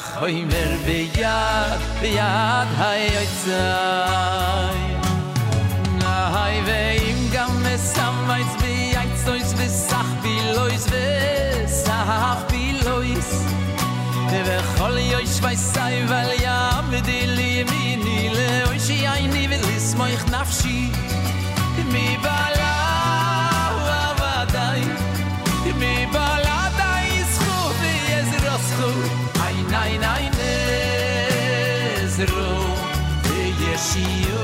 ach hoy mer be yad be yad hay tsay na hay ve im gam mesam vayts be yad tsoys be sach vi lois ve sach vi lois. De ve khol yoy shvay sai vel yam de li mi ni le oy shi ay ni vil is moy khnaf see you.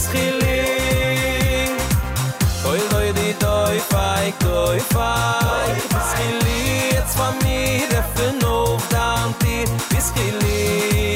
is khiling Toy doy di doy fay koy fay Is khiling jetzt war mir der fun auf dann dir. Is khiling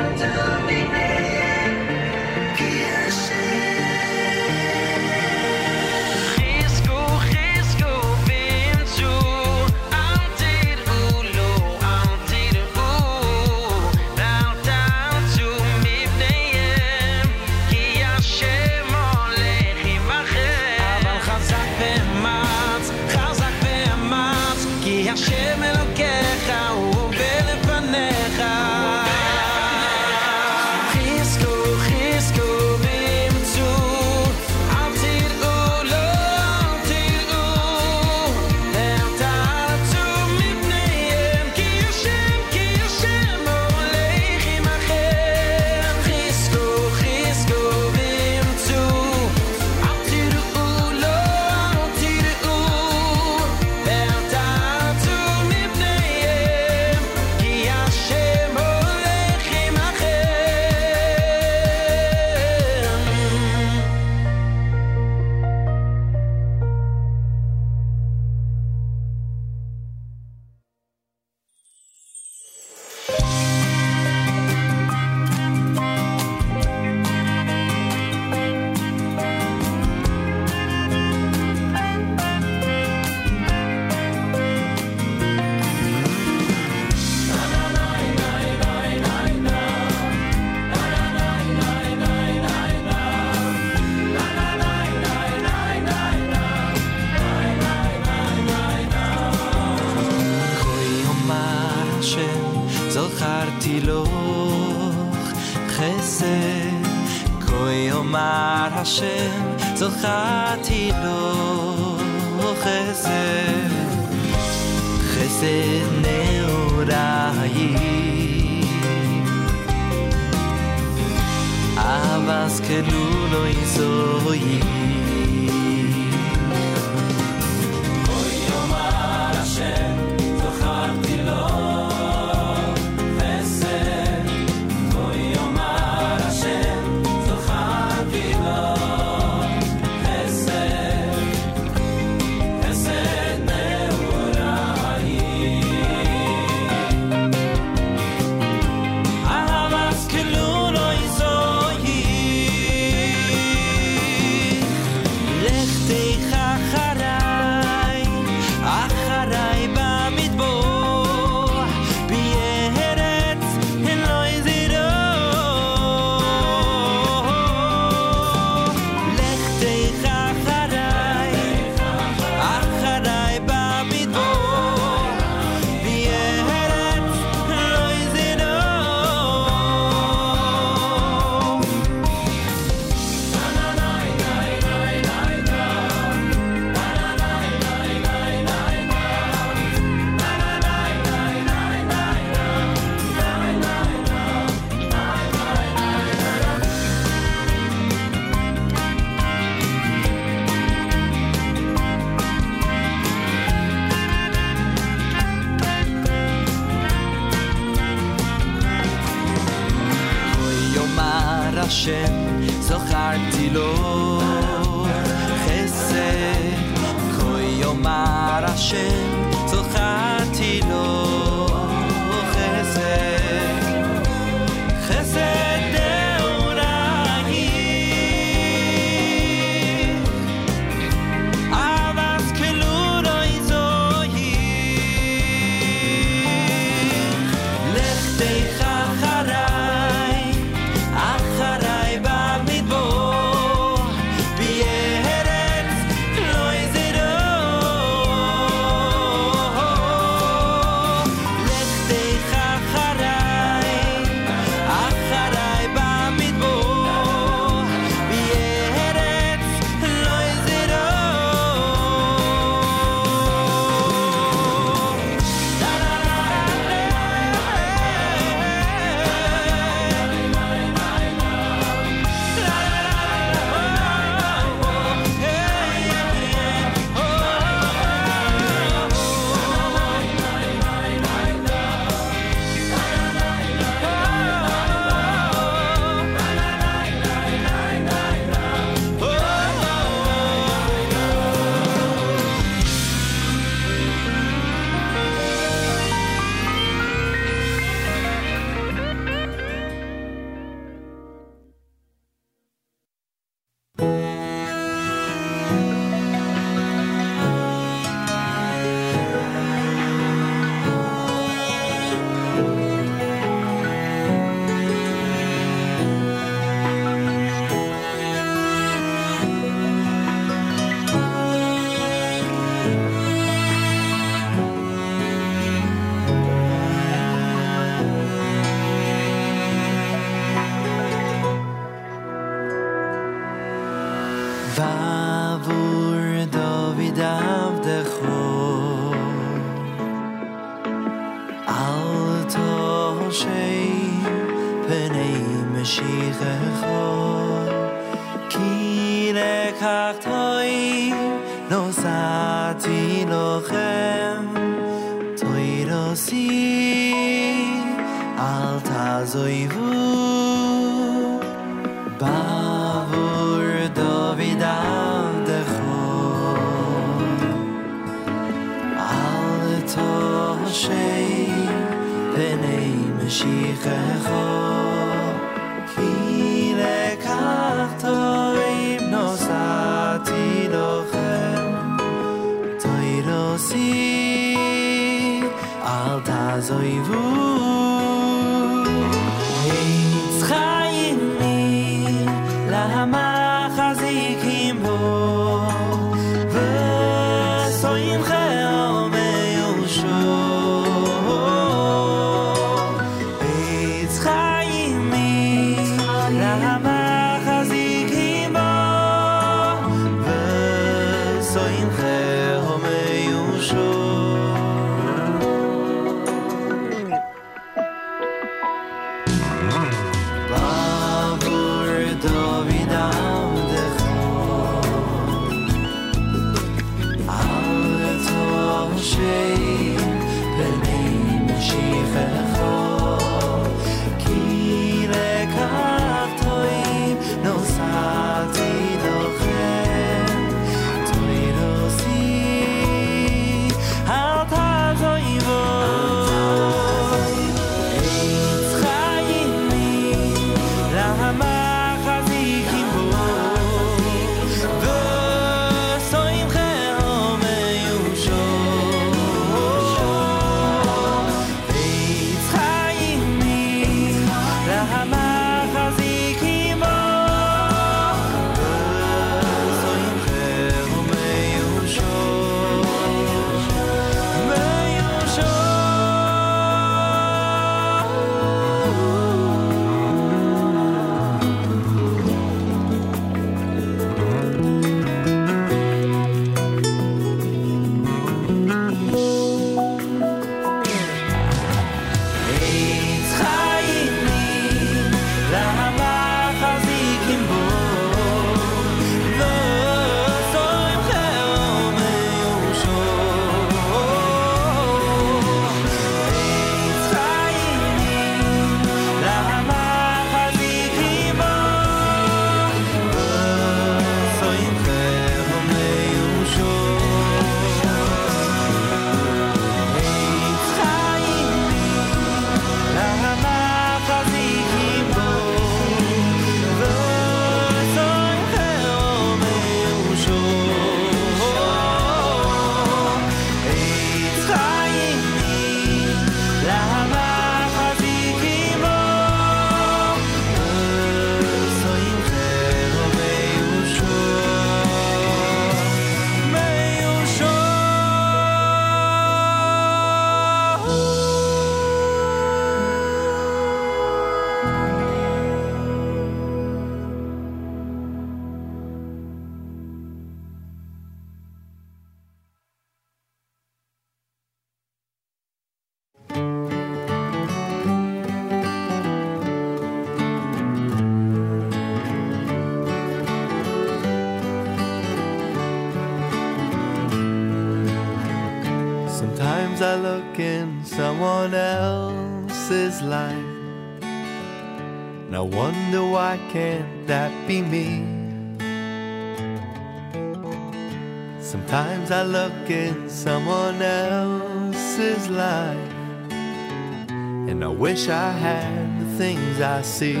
wish I had the things I see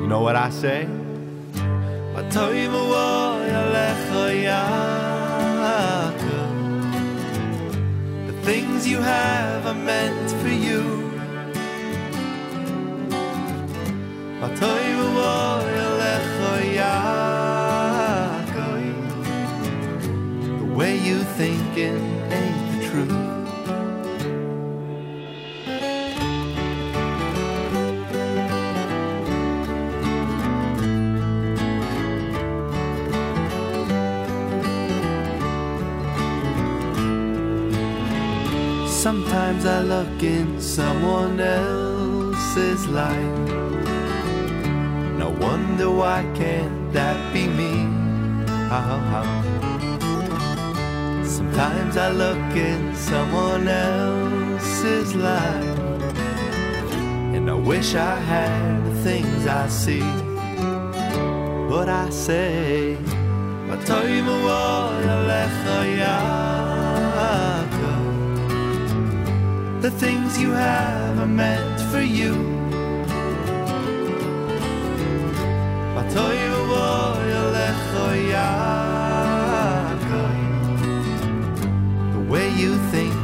You know what I say? "הטוב הוא ילך יעקב." The things you have are meant for you. הטוב הוא ילך יעקב. The way you thinking Sometimes I look in someone else's life And I wonder why can't that be me How, how. Sometimes I look in someone else's life And I wish I had the things I see But I say "הטוב הוא ילך יעקב." the things you have are meant for you. The way you think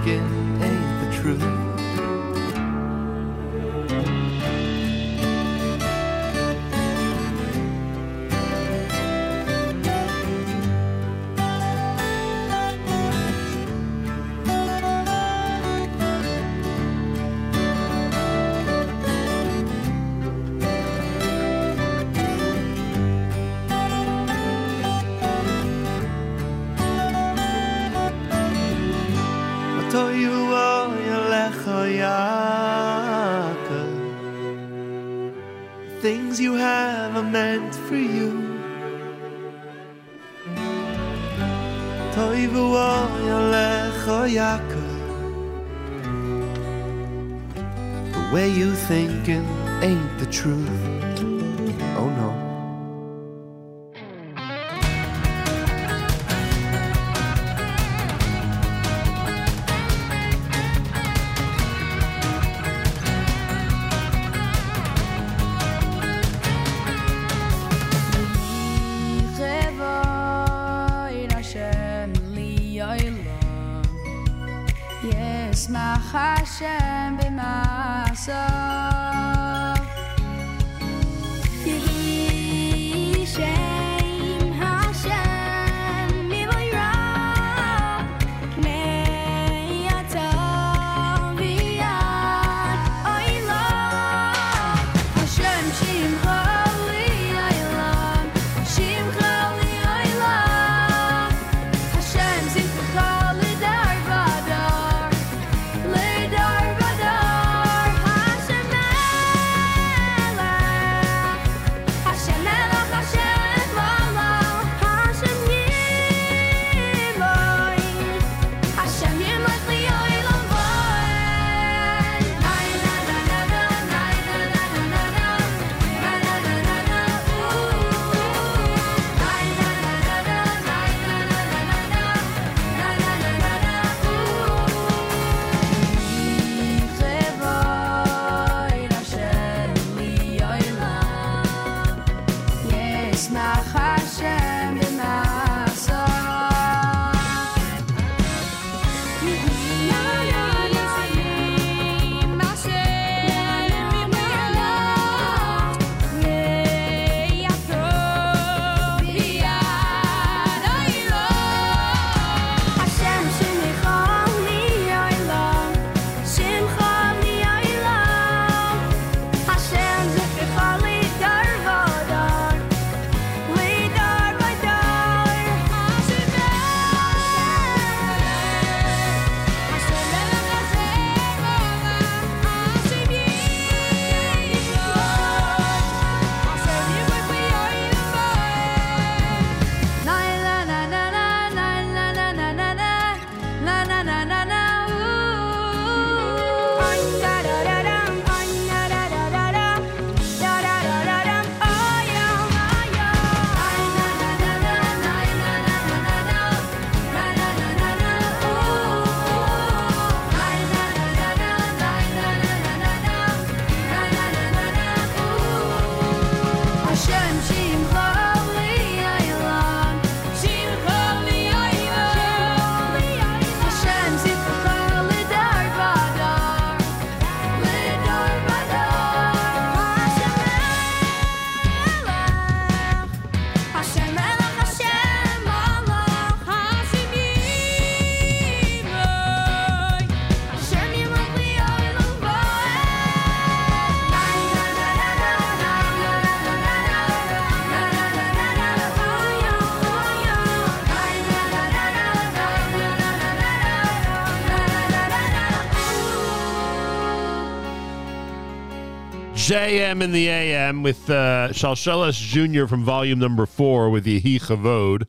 JM in the AM with uh, Jr. from volume number four with Yehi Chavod.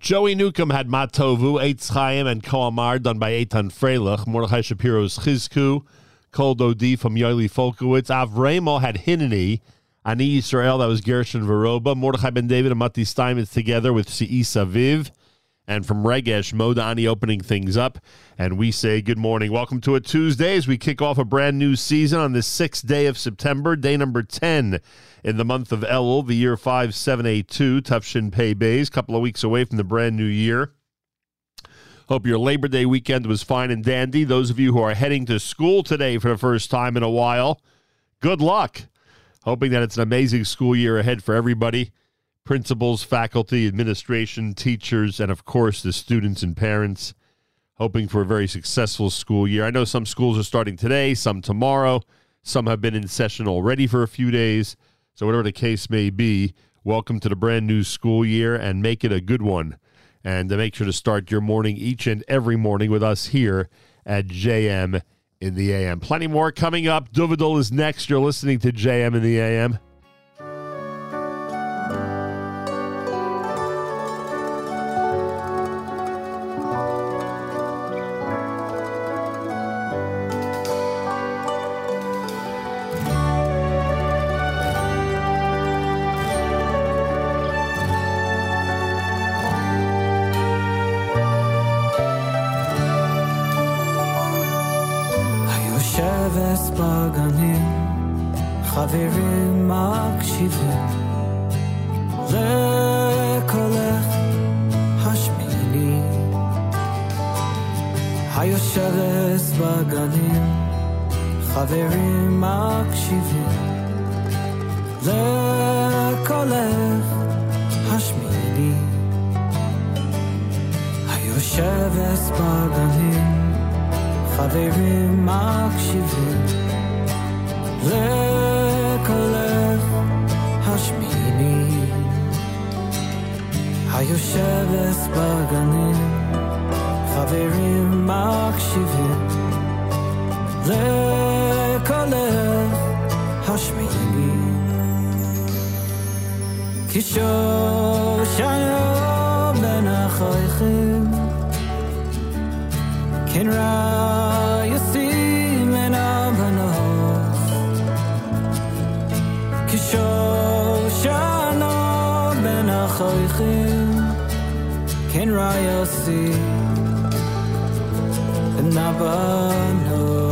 Joey Newcomb had Matovu, Eitz Chaim, and Koamar done by Eitan Freilich. Mordechai Shapiro's Chizku, Kol Dodi from Yoeli Folkowitz. Avremo had Hineni, Ani Israel, that was Gershon Veroba. Mordechai Ben David and Motty Steinmetz together with Se'is Aviv. And from Regesh, Modani opening things up. And we say good morning. Welcome to a Tuesday as we kick off a brand new season on the sixth day of September, day number 10 in the month of Elul, the year 5782, Tufshin Pei Bays, couple of weeks away from the brand new year. Hope your Labor Day weekend was fine and dandy. Those of you who are heading to school today for the first time in a while, good luck. Hoping that it's an amazing school year ahead for everybody principals, faculty, administration, teachers, and of course the students and parents. Hoping for a very successful school year. I know some schools are starting today, some tomorrow, some have been in session already for a few days. So, whatever the case may be, welcome to the brand new school year and make it a good one. And to make sure to start your morning each and every morning with us here at JM in the AM. Plenty more coming up. Duvidal is next. You're listening to JM in the AM. חברים מקשיבים לקולך השמיעי לי. היושבת בגנים, חברים מקשיבים לקולך השמיעי לי. היושבת בגנים, חברים מקשיבים לקולך היושבת בגנים, חברים מקשיבים לקולך השמיעי לי. כשושנה בין החייכים כן רע ישים מן הבנות כשושנה בין החייכים can royal see another never know.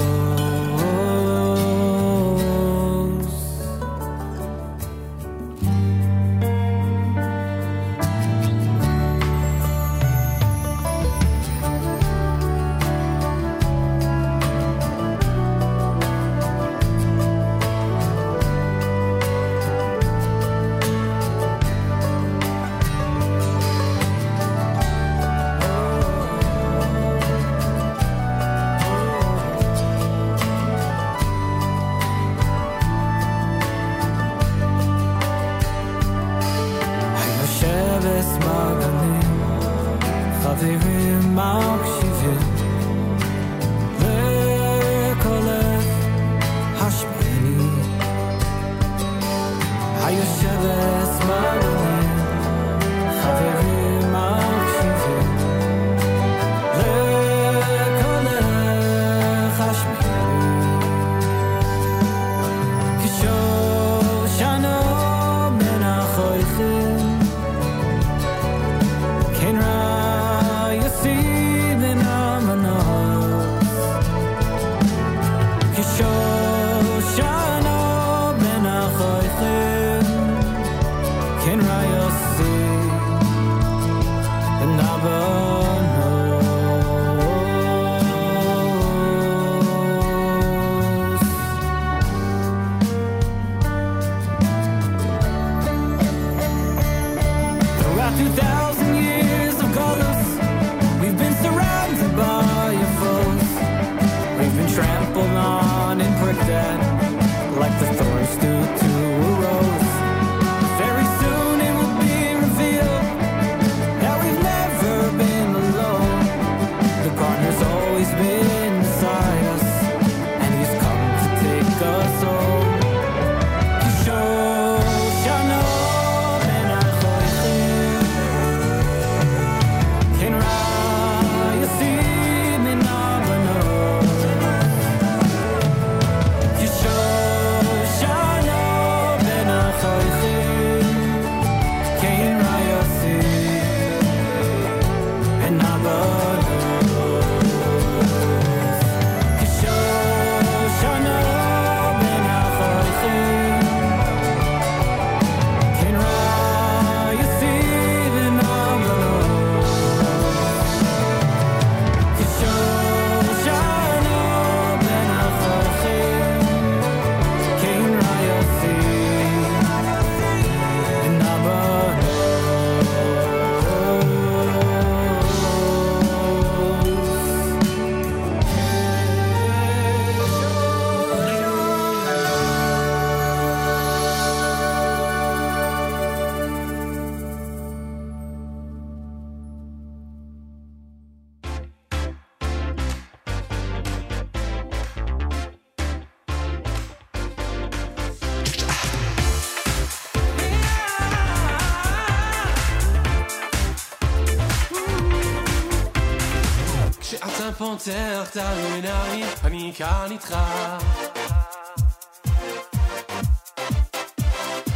עוצר תרים עיניים, אני כאן איתך.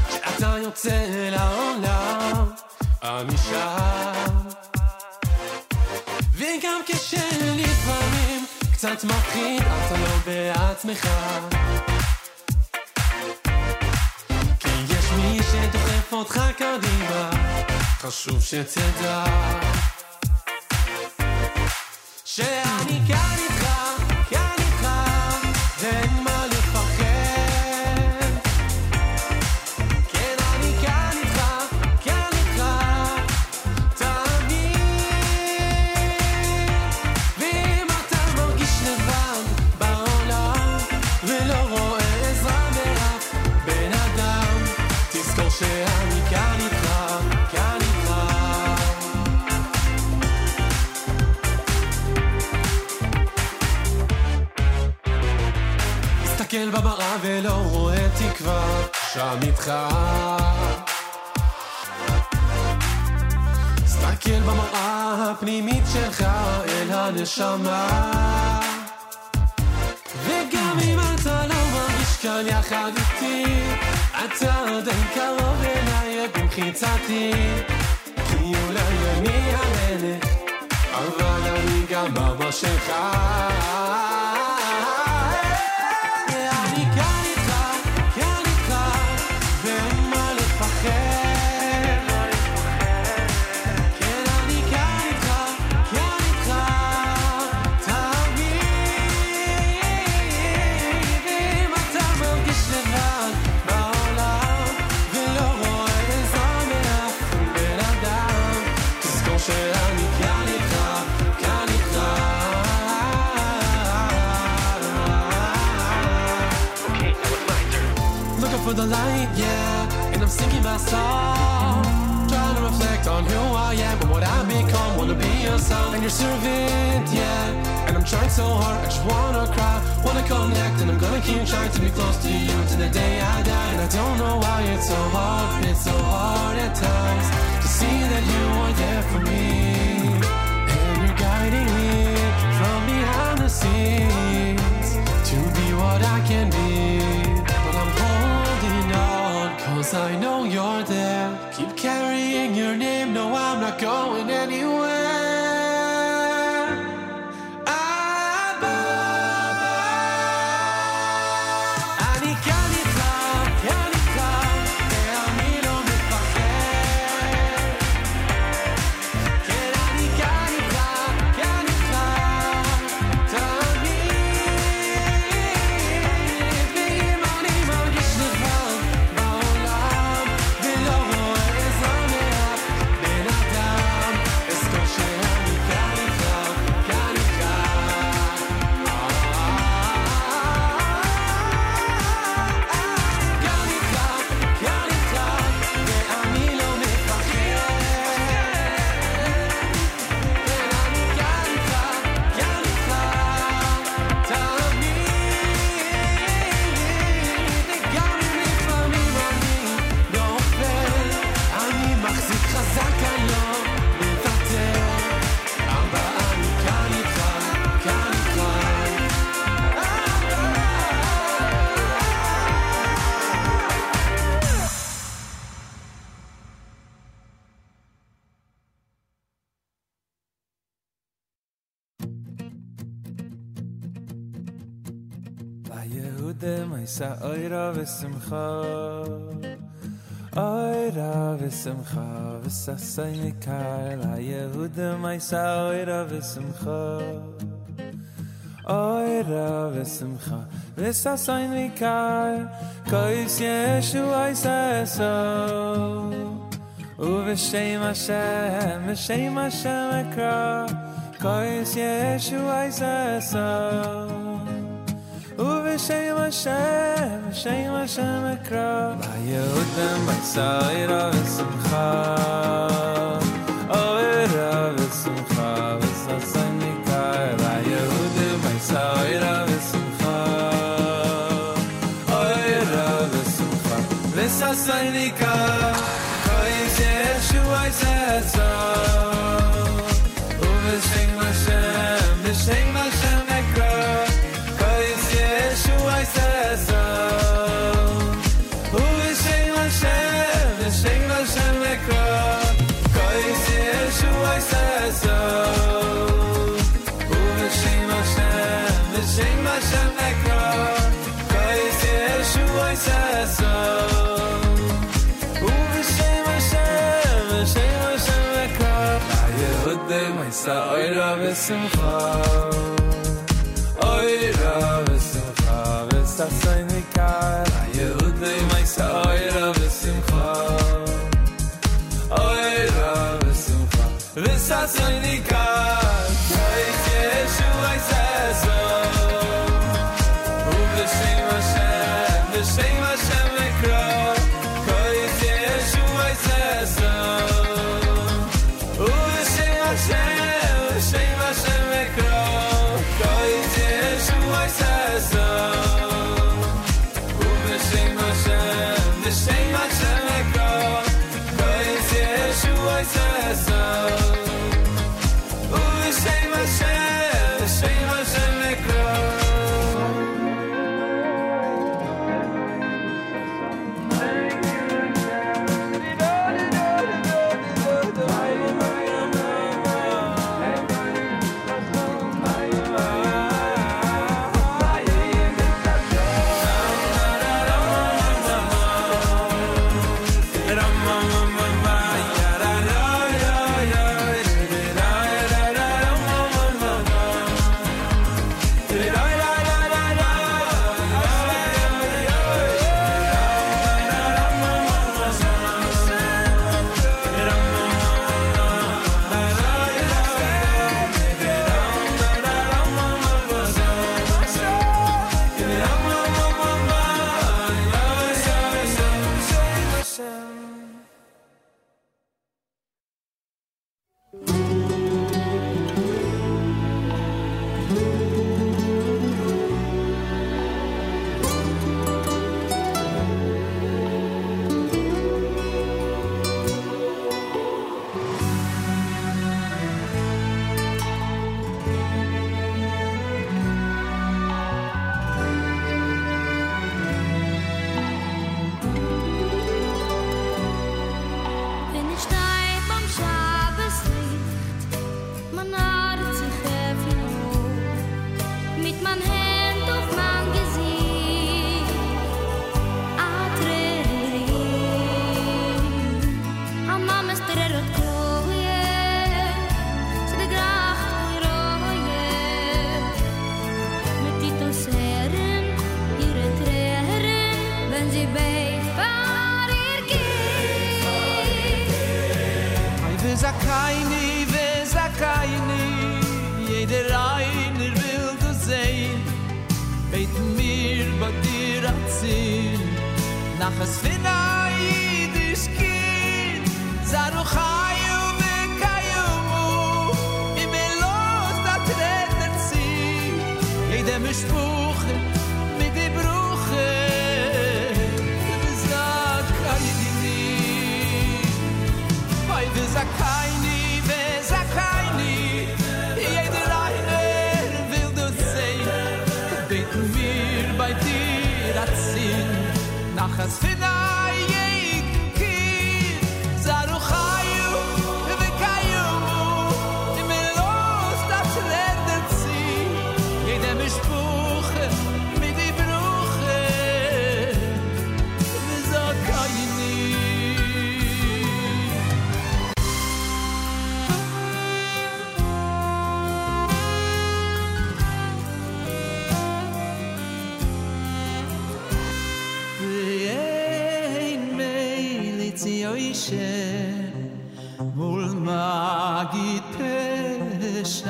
כשאתה יוצא אל העולם, אני שם. וגם כשלפעמים קצת מפחיד, אתה לא בעצמך. כי יש מי שדוחף אותך קדימה, חשוב שתדע. הנשמה וגם אם אתה לא מרגיש כאן יחד איתי אתה עדיין קרוב אליי במחיצתי. Eira vissimcha Eira vissimcha Vissasai mikael A Yehudim aysa Eira vissimcha Eira vissimcha Vissasai mikael Kois yeshu aysa eso Uvishem Hashem Vishem Hashem akra Kois yeshu aysa eso Uvishem Hashem shame, I shame, I shame, I shame, I cry. By you, then by side of the Simcha. Oh, it side of the sa oira besim kha oira besim kha ves sa seine kar a yud nei mei sa oira besim kha oira besim kha ves sa seine kar 채 물막이 대사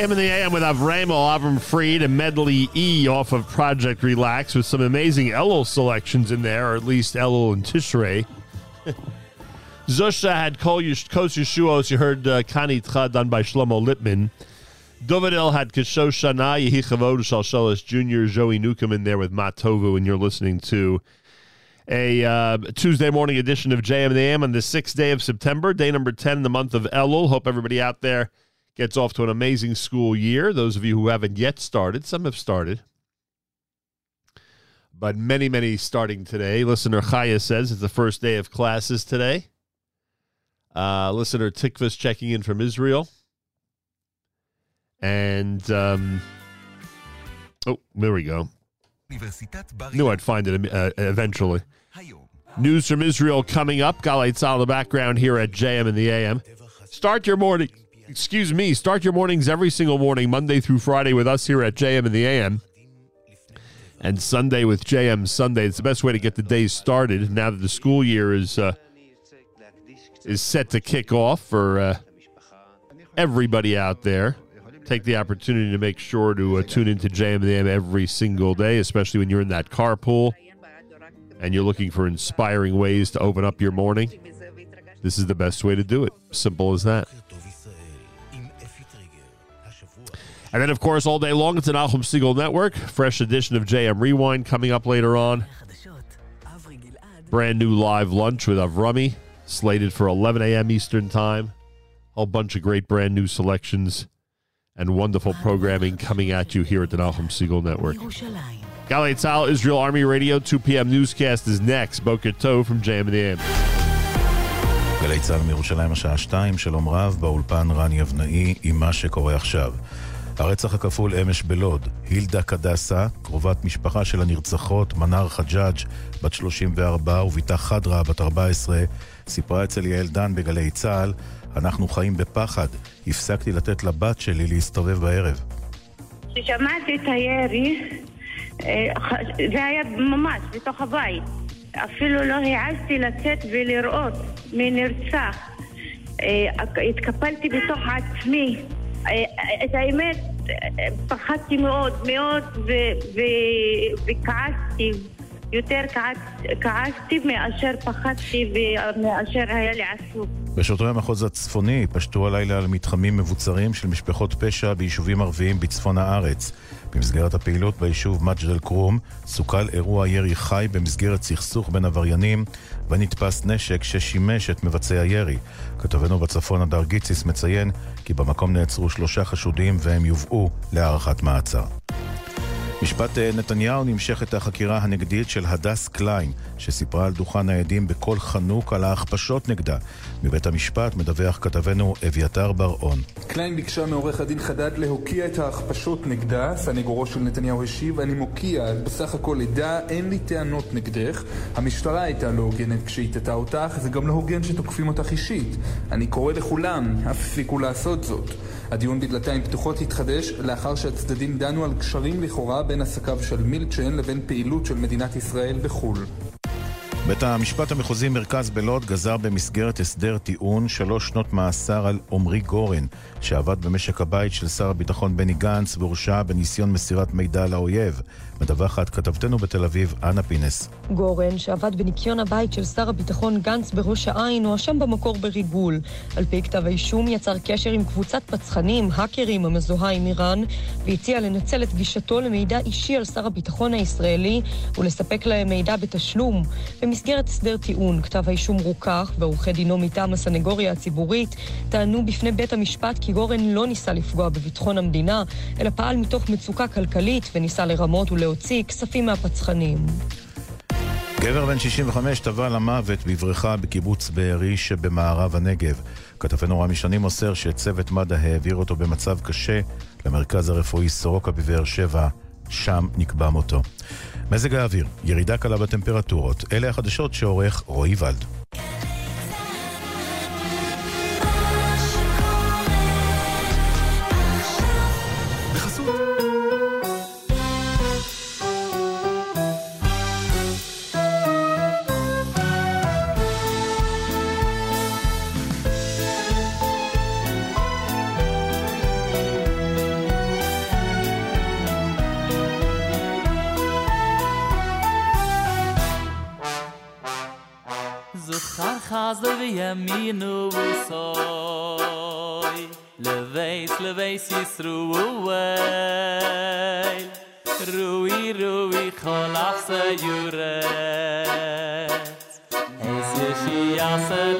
JM in the AM with Avramo, Avram Freed, and Medley E off of Project Relax with some amazing Elul selections in there, or at least Elul and Tishrei. Zusha had Kol Yesh- Kos Yeshuos. You heard uh, Kani Tcha done by Shlomo Lippman. Dovidel had Kisho Shana, Yehi Chavod Shalsheles Jr., Joey Newcomb in there with Matovu, and you're listening to a uh, Tuesday morning edition of JM in the AM on the sixth day of September, day number 10 in the month of Elul. Hope everybody out there gets off to an amazing school year. Those of you who haven't yet started, some have started, but many, many starting today. Listener Chaya says it's the first day of classes today. Uh, listener Tikva's checking in from Israel. And, um, oh, there we go. Knew I'd find it uh, eventually. News from Israel coming up. Galei Tzal in the background here at JM in the AM. Start your morning excuse me, start your mornings every single morning, Monday through Friday, with us here at JM in the AM. And Sunday with JM Sunday. It's the best way to get the day started now that the school year is uh, is set to kick off for uh, everybody out there. Take the opportunity to make sure to uh, tune into JM in the AM every single day, especially when you're in that carpool and you're looking for inspiring ways to open up your morning, this is the best way to do it. Simple as that. And then, of course, all day long, it's on Nachum Segal Network. Fresh edition of JM Rewind coming up later on. Brand new live lunch with Avrami, slated for 11 a.m. Eastern Time. A bunch of great brand new selections and wonderful programming coming at you here at the Nachum Segal Network. Galei Tzal, Israel Army Radio, 2 p.m. newscast is next. Boker Tov from JM in the AM. גלי צה"ל מירושלים השעה 2, שלום רב, באולפן רני אבנאי עם מה שקורה עכשיו. הרצח הכפול אמש בלוד, הילדה קדסה, קרובת משפחה של הנרצחות, מנר חג'אג', בת 34, ובתה חדרה, בת 14, סיפרה אצל יעל דן בגלי צה"ל, אנחנו חיים בפחד, הפסקתי לתת לבת שלי להסתובב בערב. כששמעתי את הירי, אה, זה היה ממש בתוך הבית. אפילו לא העזתי לצאת ולראות מי נרצח. אה, התקפלתי בתוך עצמי. אה, את האמת, אה, פחדתי מאוד מאוד וכעסתי. יותר כעס- כעסתי מאשר פחדתי ומאשר היה לי עצוב. ושוטרי המחוז הצפוני פשטו הלילה על מתחמים מבוצרים של משפחות פשע ביישובים ערביים בצפון הארץ. במסגרת הפעילות ביישוב מג'ד אל-כרום סוכל אירוע ירי חי במסגרת סכסוך בין עבריינים ונתפס נשק ששימש את מבצעי הירי. כתבנו בצפון הדר גיציס מציין כי במקום נעצרו שלושה חשודים והם יובאו להארכת מעצר. משפט אה, נתניהו נמשכת החקירה הנגדית של הדס קליין, שסיפרה על דוכן העדים בקול חנוק על ההכפשות נגדה. מבית המשפט מדווח כתבנו אביתר בר-און. קליין ביקשה מעורך הדין חדד להוקיע את ההכפשות נגדה. סנגורו של נתניהו השיב, אני מוקיע, את בסך הכל עדה, אין לי טענות נגדך. המשטרה הייתה לא הוגנת כשהטתה אותך, זה גם לא הוגן שתוקפים אותך אישית. אני קורא לכולם, הפסיקו לעשות זאת. הדיון בדלתיים פתוחות התחדש לאחר שהצדדים דנו על קשרים לכאורה בין עסקיו של מילצ'ן לבין פעילות של מדינת ישראל בחו"ל. בית המשפט המחוזי מרכז בלוד גזר במסגרת הסדר טיעון שלוש שנות מאסר על עמרי גורן, שעבד במשק הבית של שר הביטחון בני גנץ והורשע בניסיון מסירת מידע לאויב. מדווחת כתבתנו בתל אביב, אנה פינס. גורן, שעבד בניקיון הבית של שר הביטחון גנץ בראש העין, הואשם במקור בריגול. על פי כתב האישום יצר קשר עם קבוצת פצחנים, האקרים המזוהה עם איראן, והציע לנצל את גישתו למידע אישי על שר הביטחון הישראלי ולספק להם מידע בתשלום. במסגרת הסדר טיעון, כתב האישום רוכך, ועורכי דינו מטעם הסנגוריה הציבורית טענו בפני בית המשפט כי גורן לא ניסה לפגוע בביטחון המדינה, אלא פעל מתוך מצוקה כלכלית וניסה לרמות ולהוציא כספים מהפצחנים. גבר בן 65 טבע למוות בבריכה בקיבוץ בארי שבמערב הנגב. כתבנו רמי שני מוסר שצוות מד"א העביר אותו במצב קשה למרכז הרפואי סורוקה בבאר שבע, שם נקבע מותו. מזג האוויר, ירידה קלה בטמפרטורות, אלה החדשות שעורך רועי ולד. לבייס ישרו ווי רוי רוי חלף סיורט איז ישי יעשה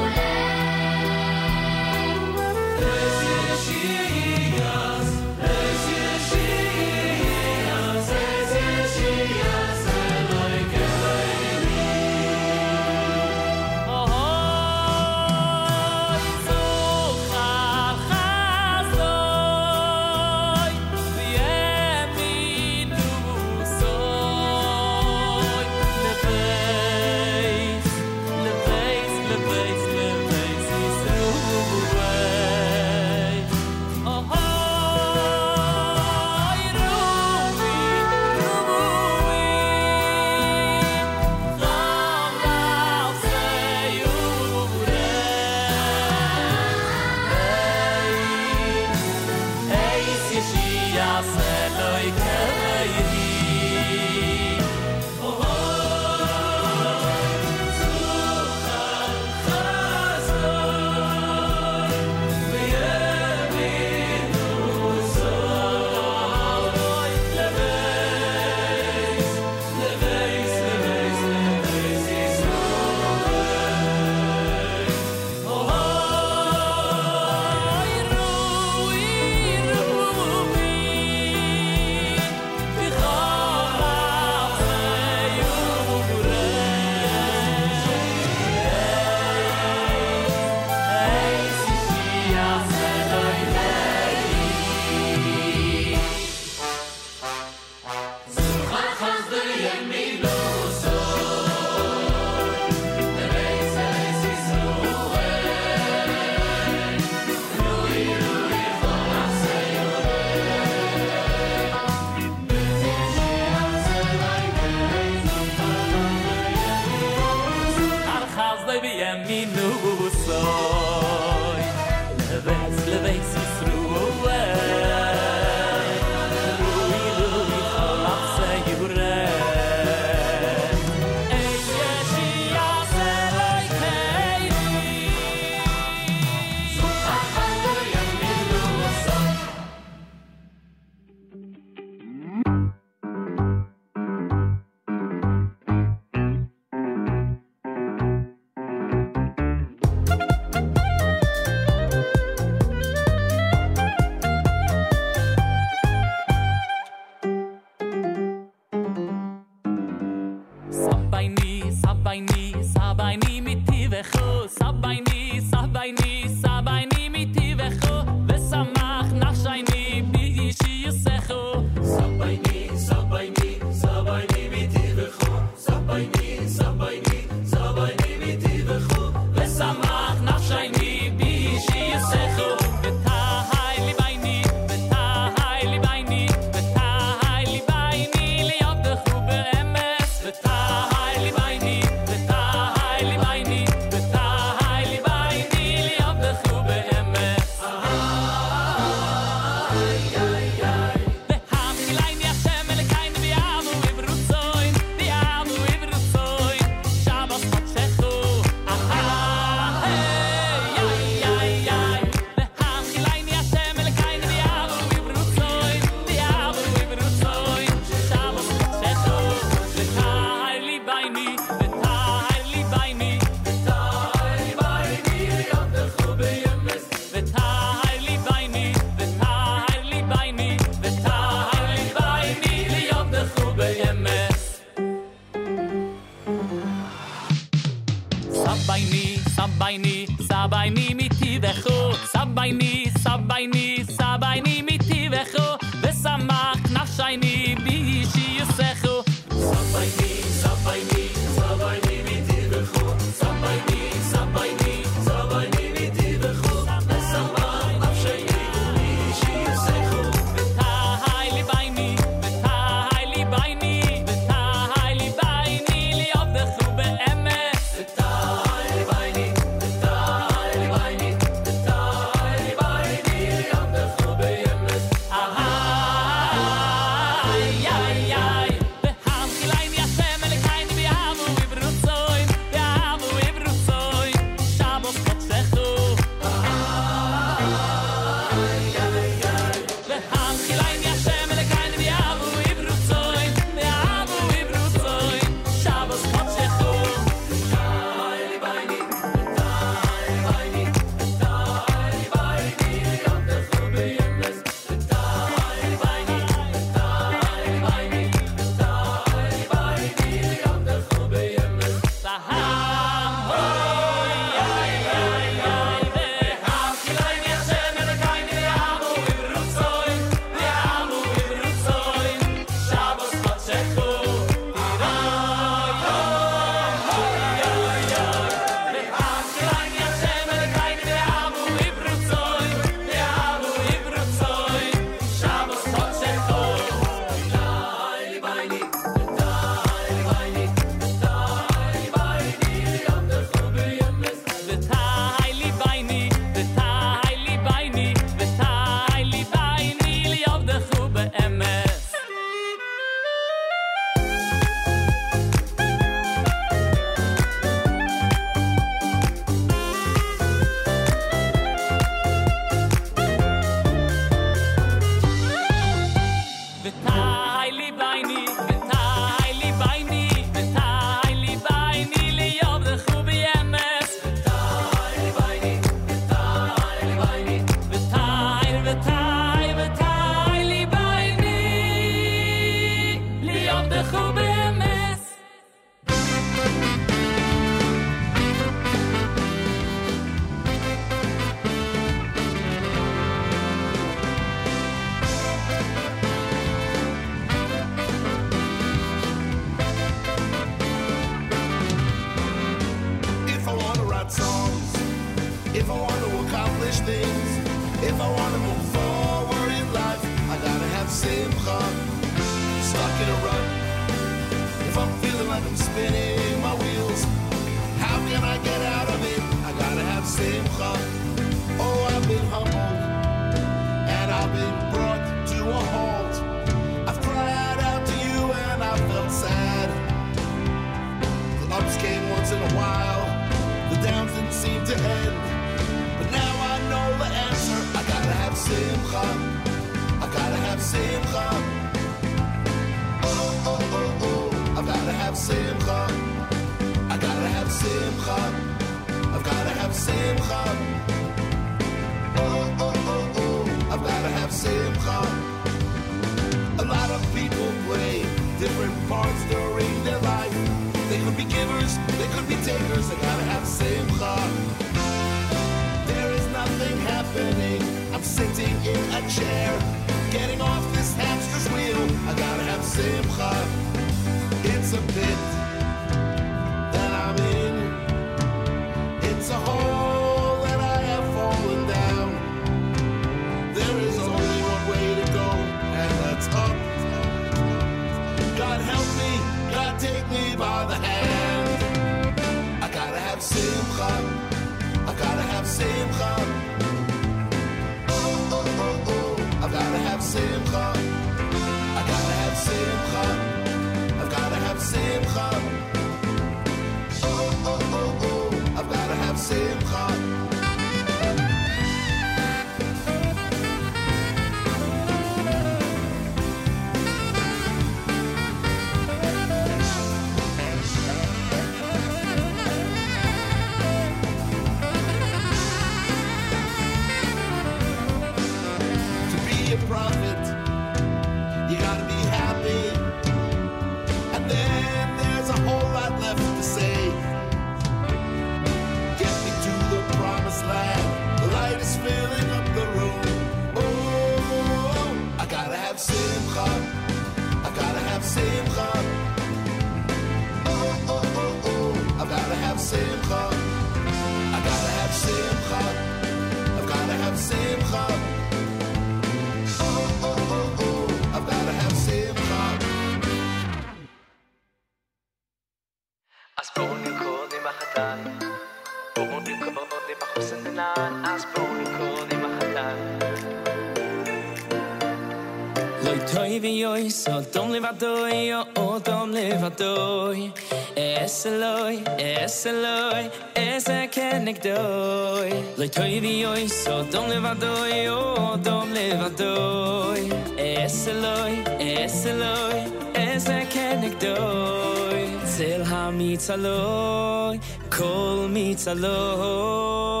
soltom לבדוי, יורדם לבדוי. אעשה אלוהי, אעשה אלוהי, אעשה כנגדוי. לא תויבי אוי, סודם לבדוי, יורדם לבדוי. אעשה אלוהי, אעשה אלוהי, אעשה כנגדוי. צל המיץ אלוהי, כל מיץ אלוהי.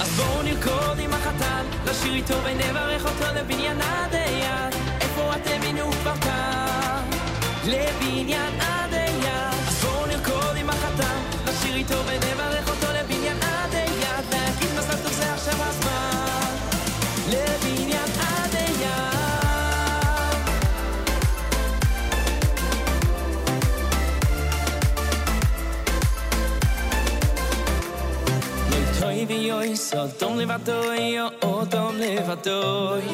אז בואו נרקוד עם החתן, לשיר איתו ונברך אותו לבניין עד לבניין עד אילת. אז בואו נרקוד עם החתם, נשיר איתו ונברך אותו לבניין עד אילת. להגיד מזל טוב זה עכשיו הזמן. לבניין עד אילת. Toy vi hoy, sol tom levatoy, yo o tom levatoy.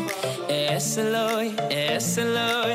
Es el hoy, es el hoy,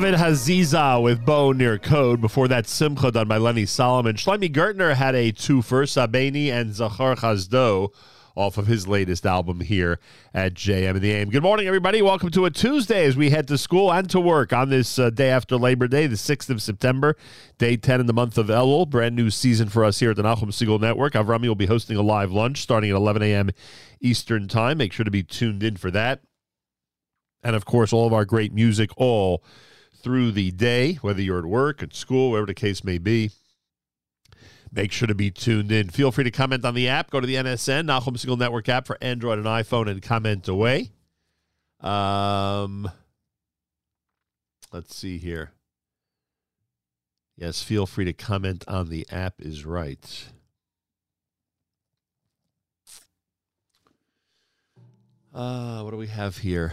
David Haziza with Bow Near Code. Before that, Simcha done by Lenny Solomon. Shlomi Gertner had a twofer, Sabeni and Zachar Chazdo, off of his latest album here at JM in the AM. Good morning, everybody. Welcome to a Tuesday as we head to school and to work on this uh, day after Labor Day, the 6th of September, day 10 in the month of Elul. Brand new season for us here at the Nachum Segal Network. Avrami will be hosting a live lunch starting at 11 a.m. Eastern Time. Make sure to be tuned in for that. And of course, all of our great music all through the day, whether you're at work, at school, wherever the case may be. Make sure to be tuned in. Feel free to comment on the app. Go to the NSN, Nachum Segal Network app for Android and iPhone, and comment away. Um, let's see here. Yes, feel free to comment on the app, is right. Uh, what do we have here?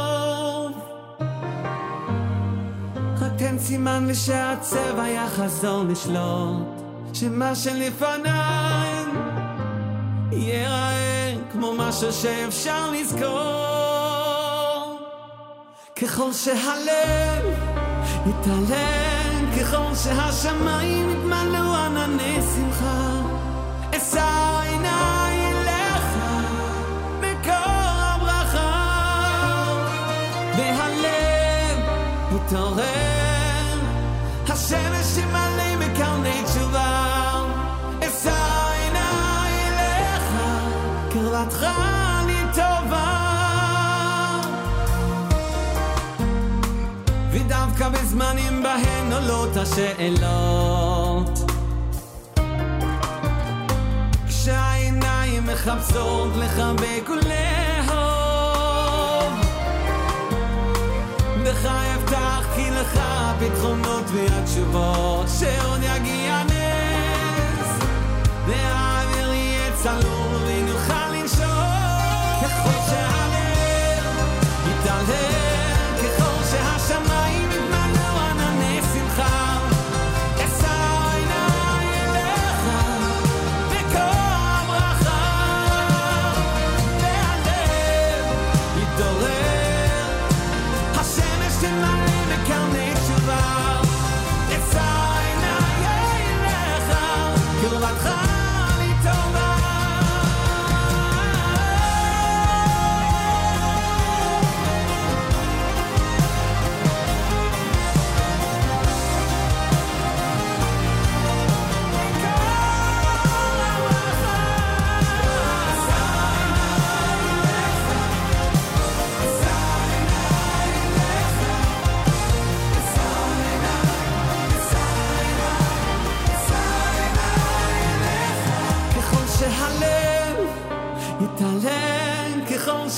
סימן ושהצבע יחזור לשלוט שמה שלפניי ייראה כמו משהו שאפשר לזכור. ככל שהלב יתעלם ככל שהשמיים יתמלאו ענני שמחה אשא בזמנים בהם עולות השאלות. כשהעיניים מחפשות לחבק ולאהוב בך אבטח כי לך הפתרונות והתשובות שעוד יגיע נס. והאוויר יהיה צלול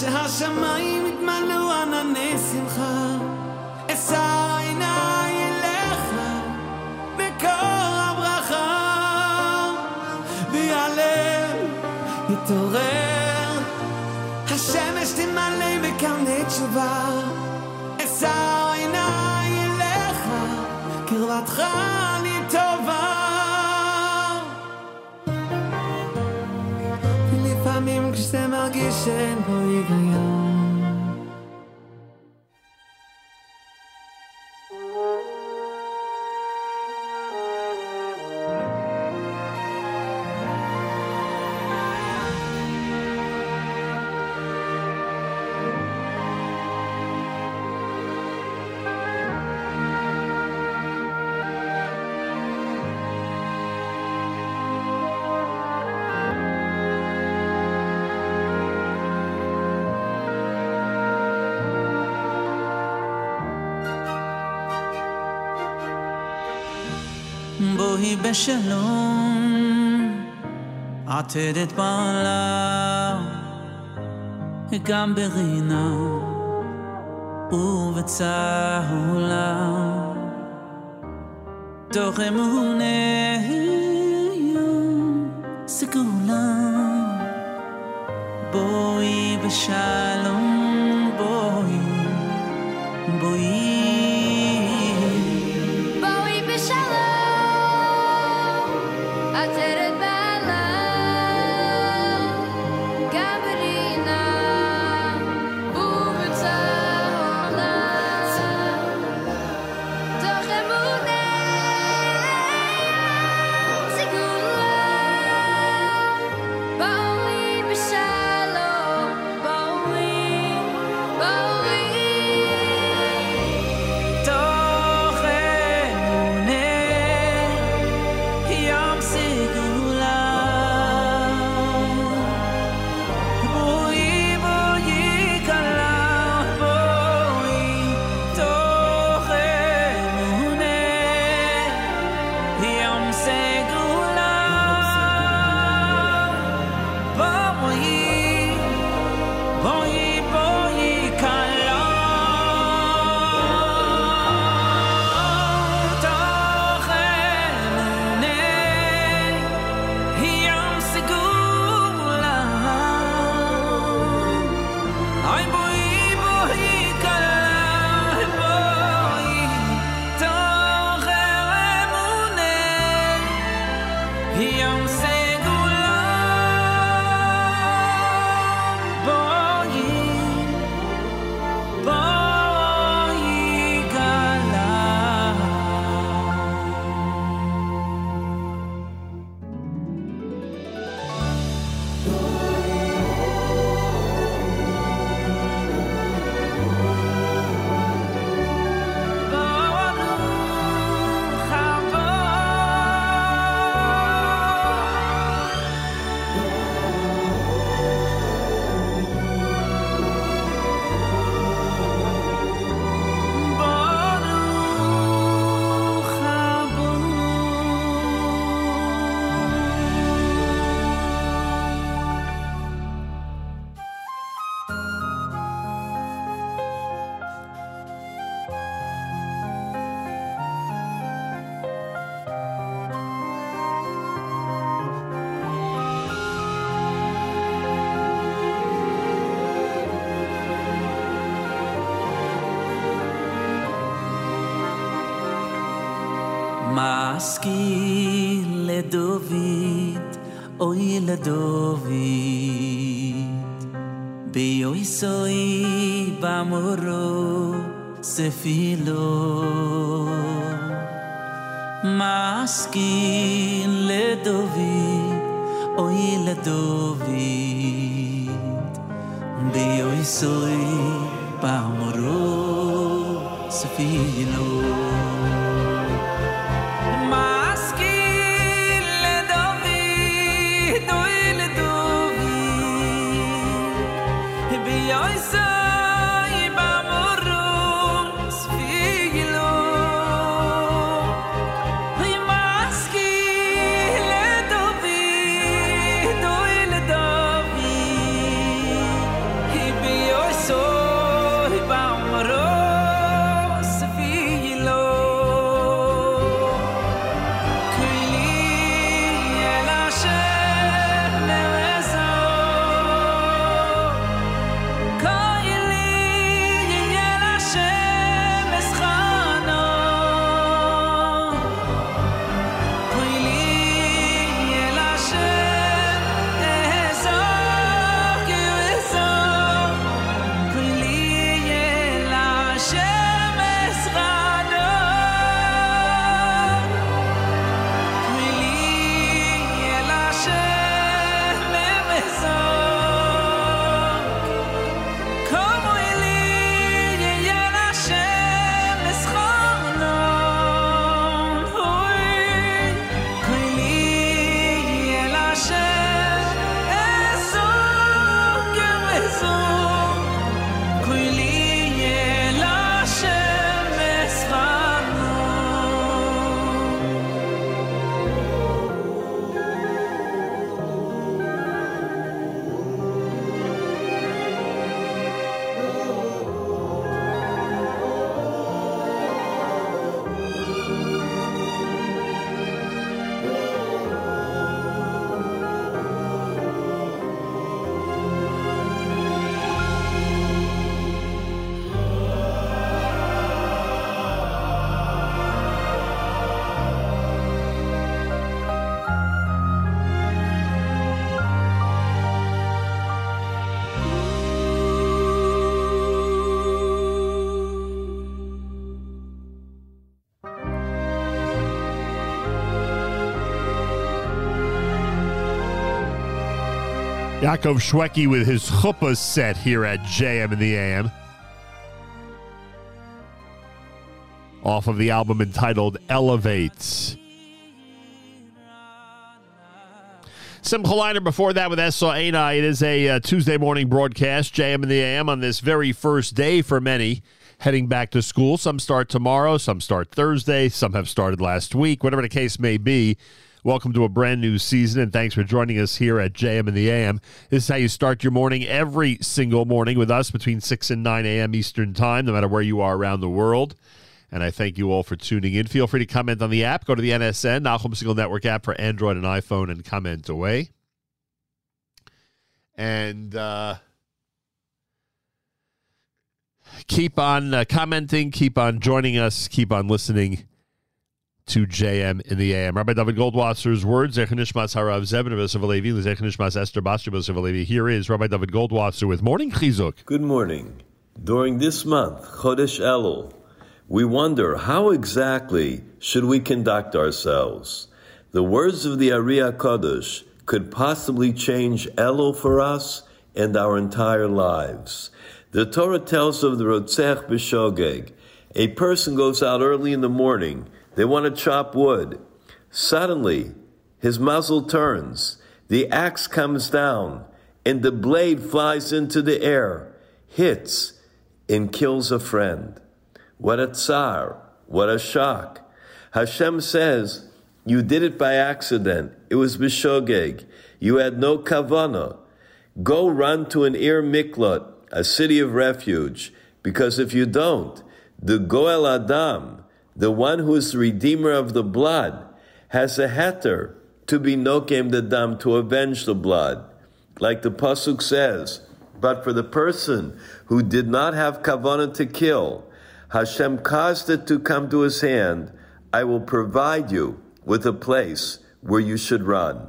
שהשמיים יתמלאו ענני שמחה, אשא עיניי אליך בקור הברכה, והלב יתעורר, השמש תמלא בקרני תשובה, אשא עיניי אליך, קרבתך לי טובה. לפעמים כשאתה מרגיש שאין בואי בשלום, עטרת בעלה, גם ברינה ובצהולה. תוך אמונה סגולה, בואי בשלום. Yaakov Shweki with his chuppah set here at JM in the AM. Off of the album entitled Elevate. Simcha Leiner before that with Esa Einai. It is a uh, Tuesday morning broadcast, JM in the AM, on this very first day for many heading back to school. Some start tomorrow, some start Thursday, some have started last week, whatever the case may be. Welcome to a brand new season, and thanks for joining us here at JM in the AM. This is how you start your morning every single morning with us between 6 and 9 a.m. Eastern Time, no matter where you are around the world. And I thank you all for tuning in. Feel free to comment on the app. Go to the NSN, Nachum Segal Network app for Android and iPhone, and comment away. And uh, keep on uh, commenting, keep on joining us, keep on listening to JM in the AM. Rabbi David Goldwasser's words, Zech Nishmas Harav Zebin Levi, Zech Nishmas Esther Bastra Levi. Here is Rabbi David Goldwasser with Morning Chizuk. Good morning. During this month, Chodesh Elul, we wonder how exactly should we conduct ourselves. The words of the Ari Kodesh could possibly change Elul for us and our entire lives. The Torah tells of the Rotzech B'Shogeg. A person goes out early in the morning. They want to chop wood. Suddenly, his muzzle turns. The axe comes down, and the blade flies into the air, hits, and kills a friend. What a tsar! What a shock! Hashem says, You did it by accident. It was bishogeg. You had no kavana. Go run to an Ir Miklat, a city of refuge, because if you don't, the Goel Adam, the one who is redeemer of the blood, has a heter to be nokem the dam, to avenge the blood. Like the Pasuk says, but for the person who did not have kavanah to kill, Hashem caused it to come to his hand, I will provide you with a place where you should run.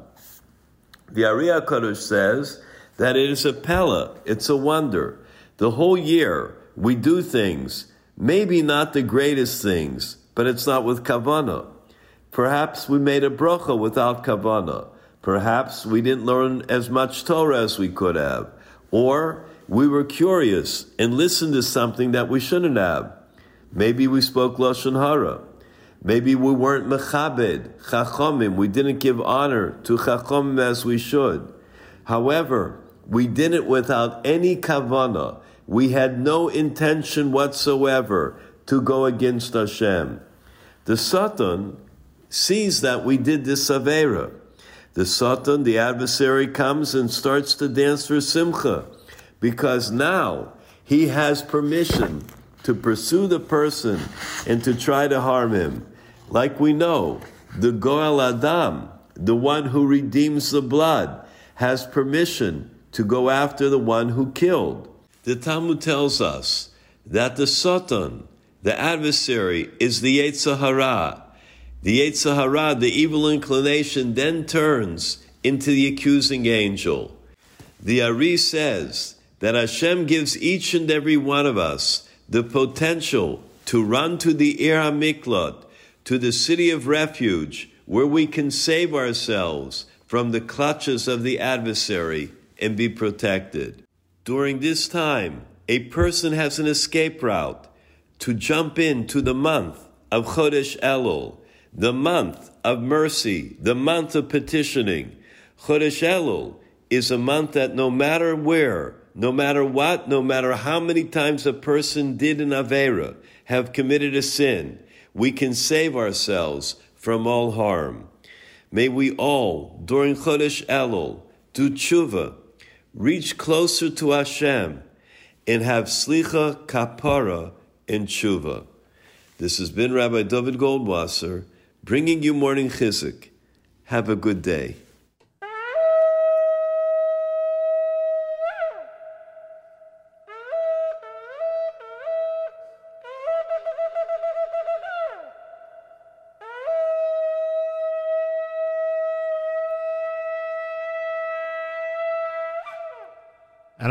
The Ari Kodesh says that it is a pella, it's a wonder. The whole year we do things, maybe not the greatest things, but it's not with kavana. Perhaps we made a bracha without kavana. Perhaps we didn't learn as much Torah as we could have. Or we were curious and listened to something that we shouldn't have. Maybe we spoke Lashon Hara. Maybe we weren't mechabed, chachomim. We didn't give honor to chachomim as we should. However, we did it without any kavana. We had no intention whatsoever to go against Hashem. The Satan sees that we did this avera. The Satan, the adversary, comes and starts to dance for simcha because now he has permission to pursue the person and to try to harm him. Like we know, the Goel Adam, the one who redeems the blood, has permission to go after the one who killed. The Talmud tells us that the Satan, the adversary, is the Yetzer Hara. The Yetzer Hara, the evil inclination, then turns into the accusing angel. The Ari says that Hashem gives each and every one of us the potential to run to the Ir HaMiklat, to the city of refuge, where we can save ourselves from the clutches of the adversary and be protected. During this time, a person has an escape route to jump into the month of Chodesh Elul, the month of mercy, the month of petitioning. Chodesh Elul is a month that no matter where, no matter what, no matter how many times a person did an Avera, have committed a sin, we can save ourselves from all harm. May we all, during Chodesh Elul, do tshuva, reach closer to Hashem, and have slicha kapara in tshuva. This has been Rabbi David Goldwasser bringing you morning chizuk. Have a good day.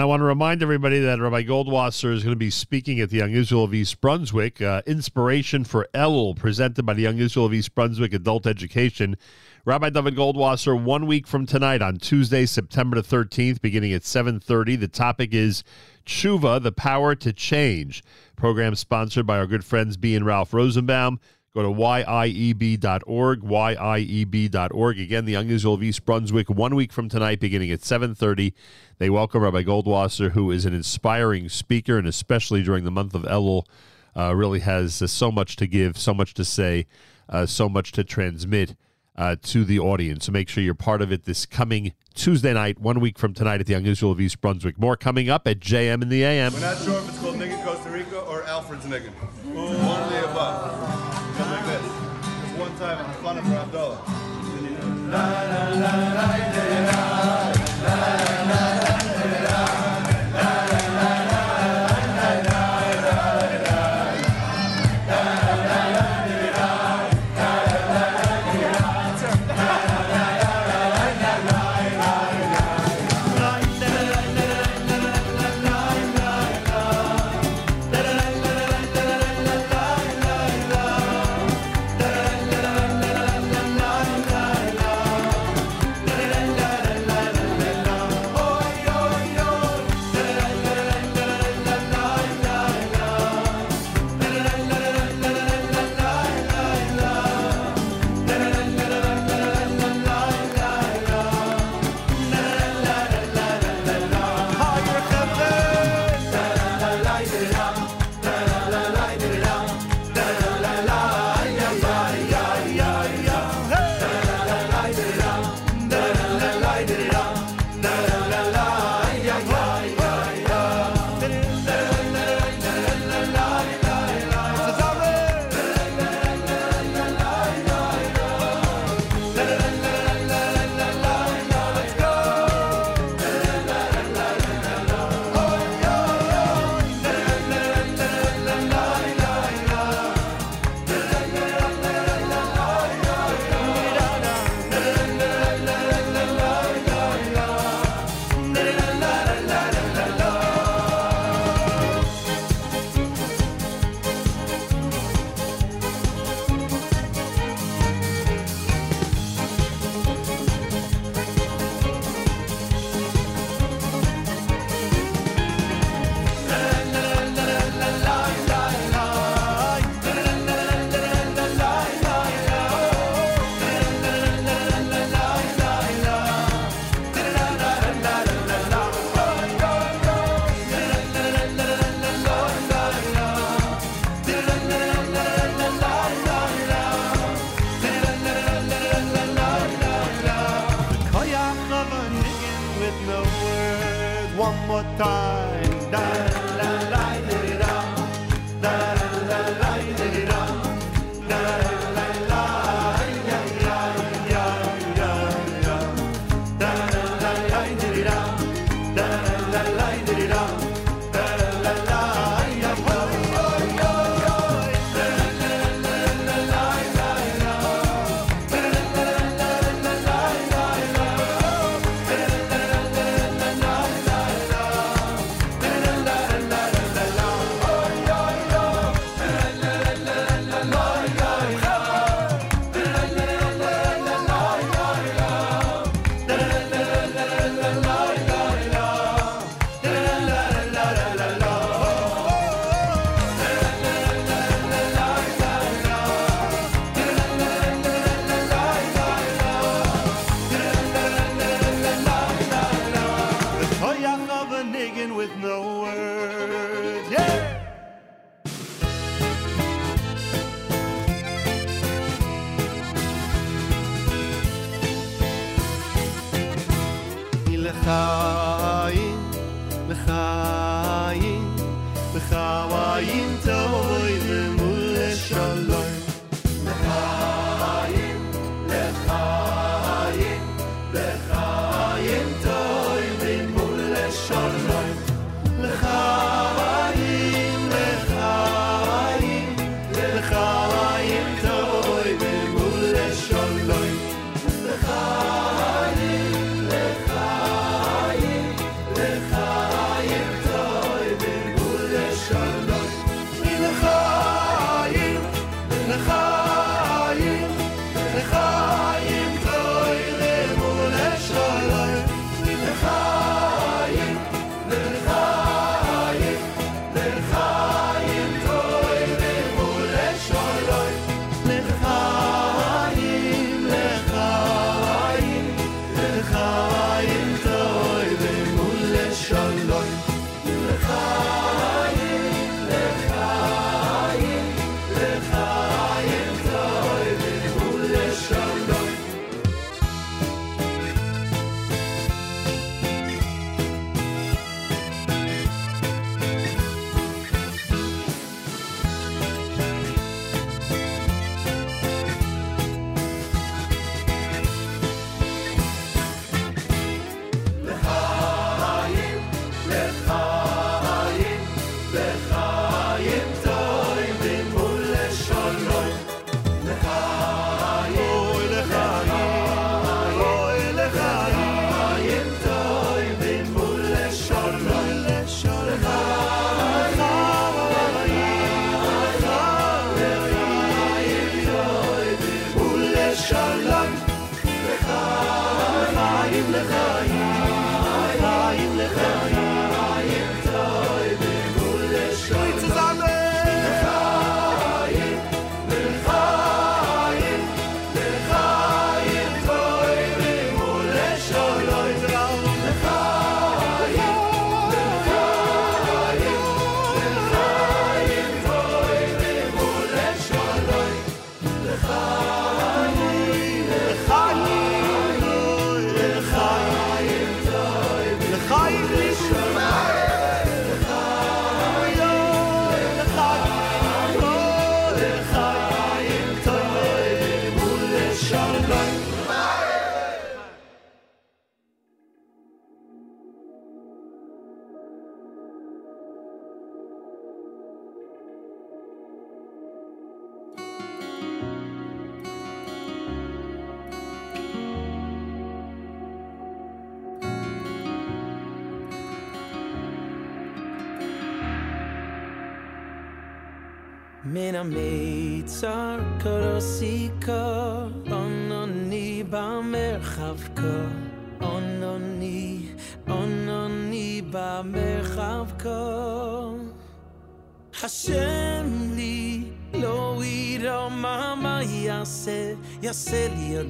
I want to remind everybody that Rabbi Goldwasser is going to be speaking at the Young Israel of East Brunswick. Uh, Inspiration for Elul, presented by the Young Israel of East Brunswick Adult Education. Rabbi David Goldwasser, one week from tonight on Tuesday, September the 13th, beginning at 7.30. The topic is Tshuva, the Power to Change. Program sponsored by our good friends B and Ralph Rosenbaum. Go to yieb.org, yieb.org. Again, the Young Israel of East Brunswick, one week from tonight, beginning at 7.30. They welcome Rabbi Goldwasser, who is an inspiring speaker, and especially during the month of Elul, uh, really has uh, so much to give, so much to say, uh, so much to transmit uh, to the audience. So make sure you're part of it this coming Tuesday night, one week from tonight at the Young Israel of East Brunswick. More coming up at JM in the AM. We're not sure if it's called Niggin Costa Rica or Alfred's Niggin. One of the above. Goes like this. This one time in fun for. Koyach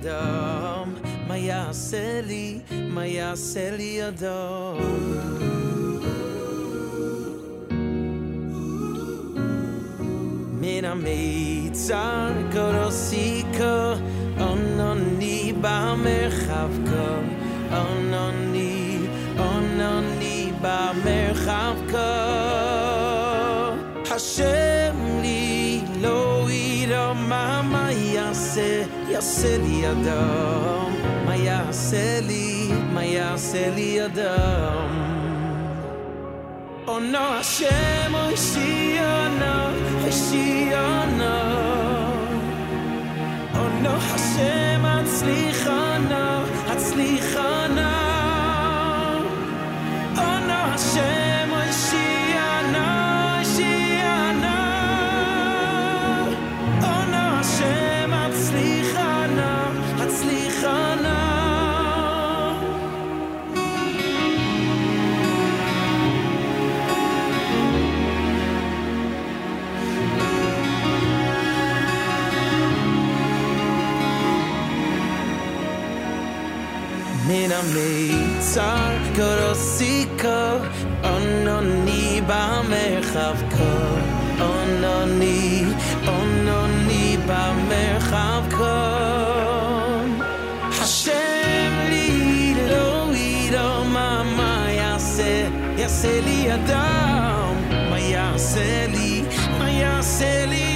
אדם, מה יעשה לי, מה יעשה לי אדם? מן המיצר קורסי Maya Celi, Maya Celi Adam. Oh no, Hashem, oh she, oh she, oh no. Hashem, I'm sleeping. המיצר קורוסיקו אונוני במרחב כה אונוני אונוני במרחב כה השם לי לא ידע מה מה יעשה יעשה לי אדם מה יעשה לי מה יעשה לי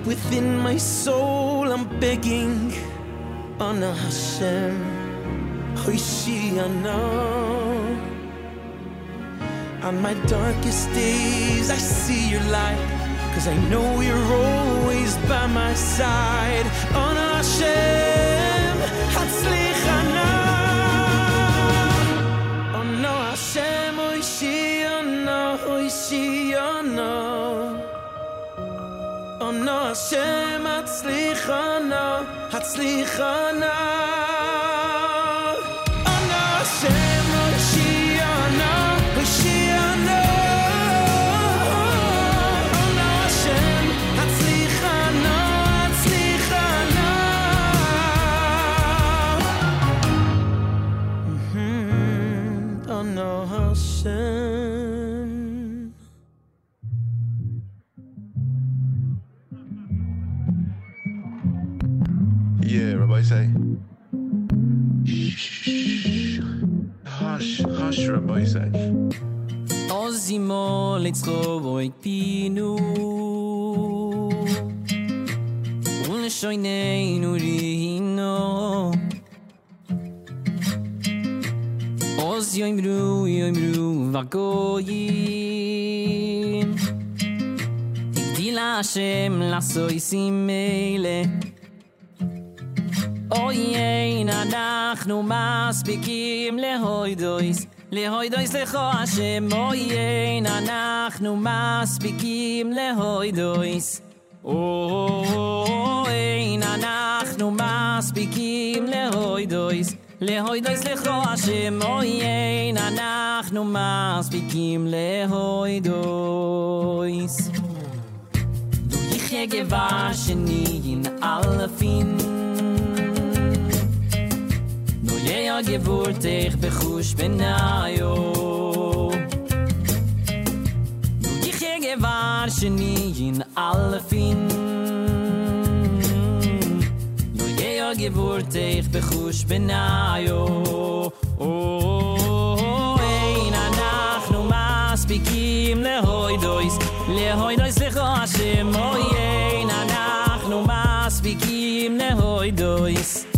deep within my soul, I'm begging. Ana Hashem, Hoishiana. On my darkest days, I see your light. Cause I know you're always by my side. Ana Hashem, Hatzlichana. No, Hashem, Hoishiana, Hoishiana. No, Hashem, Hatzlichana, Hatzlichana. 27. Als die molens gewoik pinu Un shoynein urino Als yoimru yoimru vagoyim. Igdil Hashem lasoy simele. אוי אין אנחנו maspikim להוידויס להויד אוי סליחו השם אויין אנחנו מספיקים להויד אויס. אין אנחנו מספיקים להויד אויס. להויד אוי סליחו השם אויין אנחנו מספיקים להויד אויס. Du ich hege waschen alle fin mir ja gewurt ich bechusch bin na jo Nu ich hier gewahr schon in alle fin. Nu je ja gewurt ich bechusch bin na jo Oh, nach nu mas bikim le hoy dois. Le hoy dois le khashim oh, na nach nu mas bikim le hoy dois.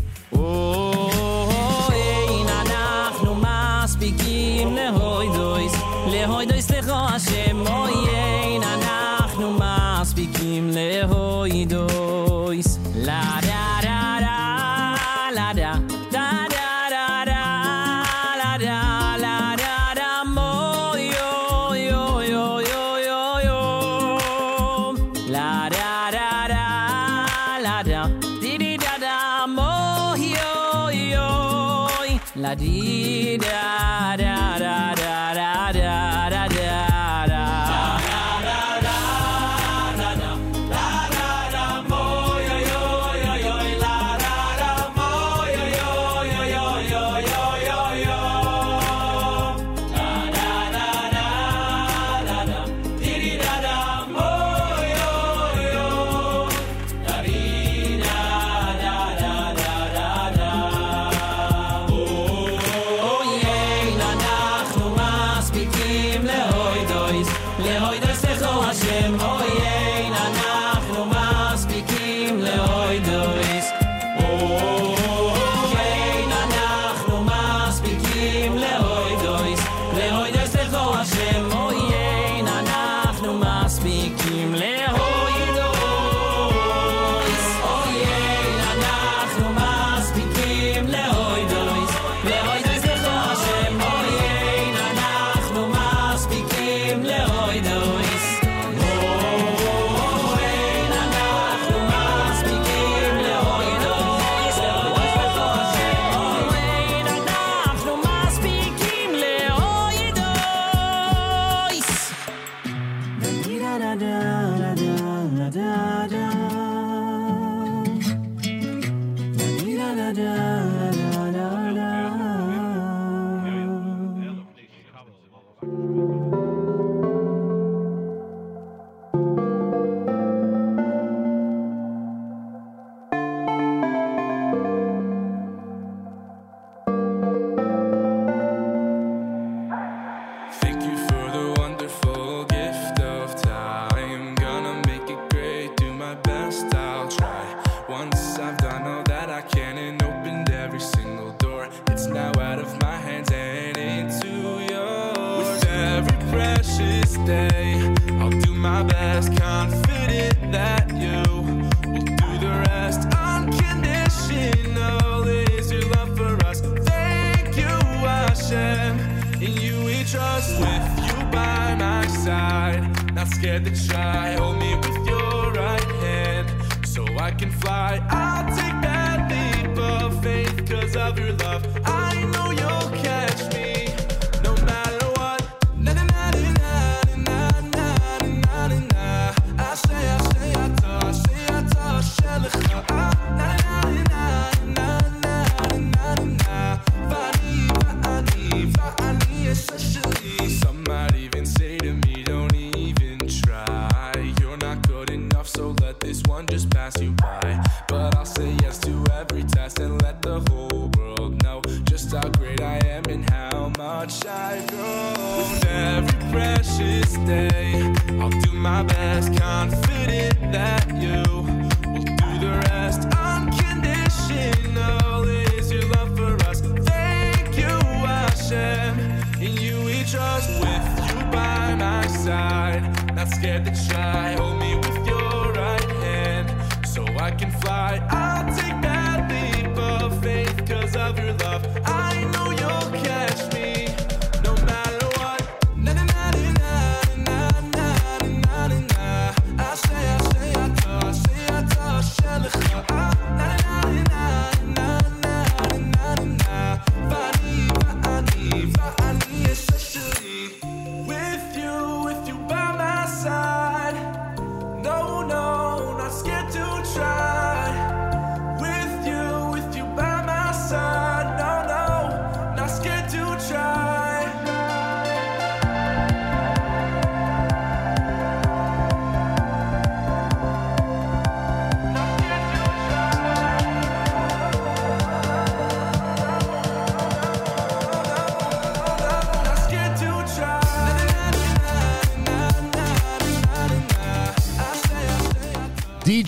Not scared to try, hold me with your right hand so I can fly. I'll take that leap of faith because of your love. I know you'll catch me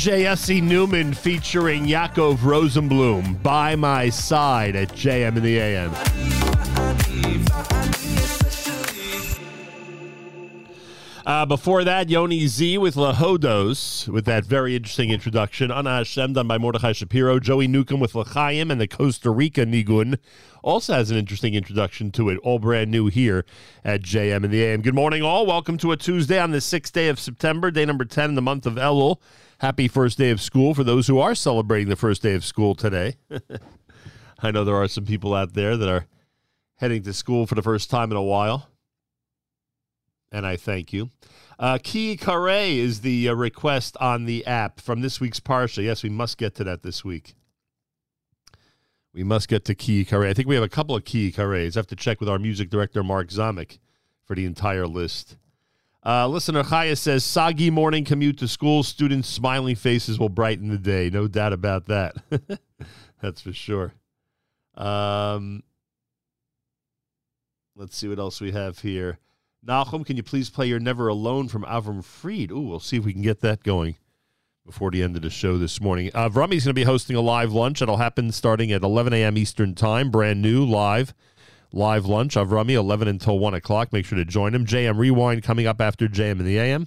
DJ S.E. Newman featuring Yaakov Rosenblum by my side at JM in the AM. Uh, before that, Yoni Z with Lahodos with that very interesting introduction. Ana Hashem done by Mordechai Shapiro. Joey Newcomb with L'chaim and the Costa Rica Nigun also has an interesting introduction to it. All brand new here at JM in the AM. Good morning, all. Welcome to a Tuesday on the sixth day of September, day number 10 in the month of Elul. Happy first day of school for those who are celebrating the first day of school today. I know there are some people out there that are heading to school for the first time in a while and I thank you. Uh, Ki Kare is the uh, request on the app from this week's Parsha. Yes, we must get to that this week. We must get to Ki Kare. I think we have a couple of Ki Kares. I have to check with our music director, Mark Zamek, for the entire list. Uh, listener Chaya says, Soggy morning commute to school. Students' smiling faces will brighten the day. No doubt about that. That's for sure. Um, let's see what else we have here. Nahum, can you please play You're Never Alone from Avram Fried? Ooh, we'll see if we can get that going before the end of the show this morning. Uh, Vrami's going to be hosting a live lunch. It'll happen starting at 11 a.m. Eastern Time. Brand new, live, live lunch. Avrami, 11 until 1 o'clock. Make sure to join him. JM Rewind coming up after JM in the AM.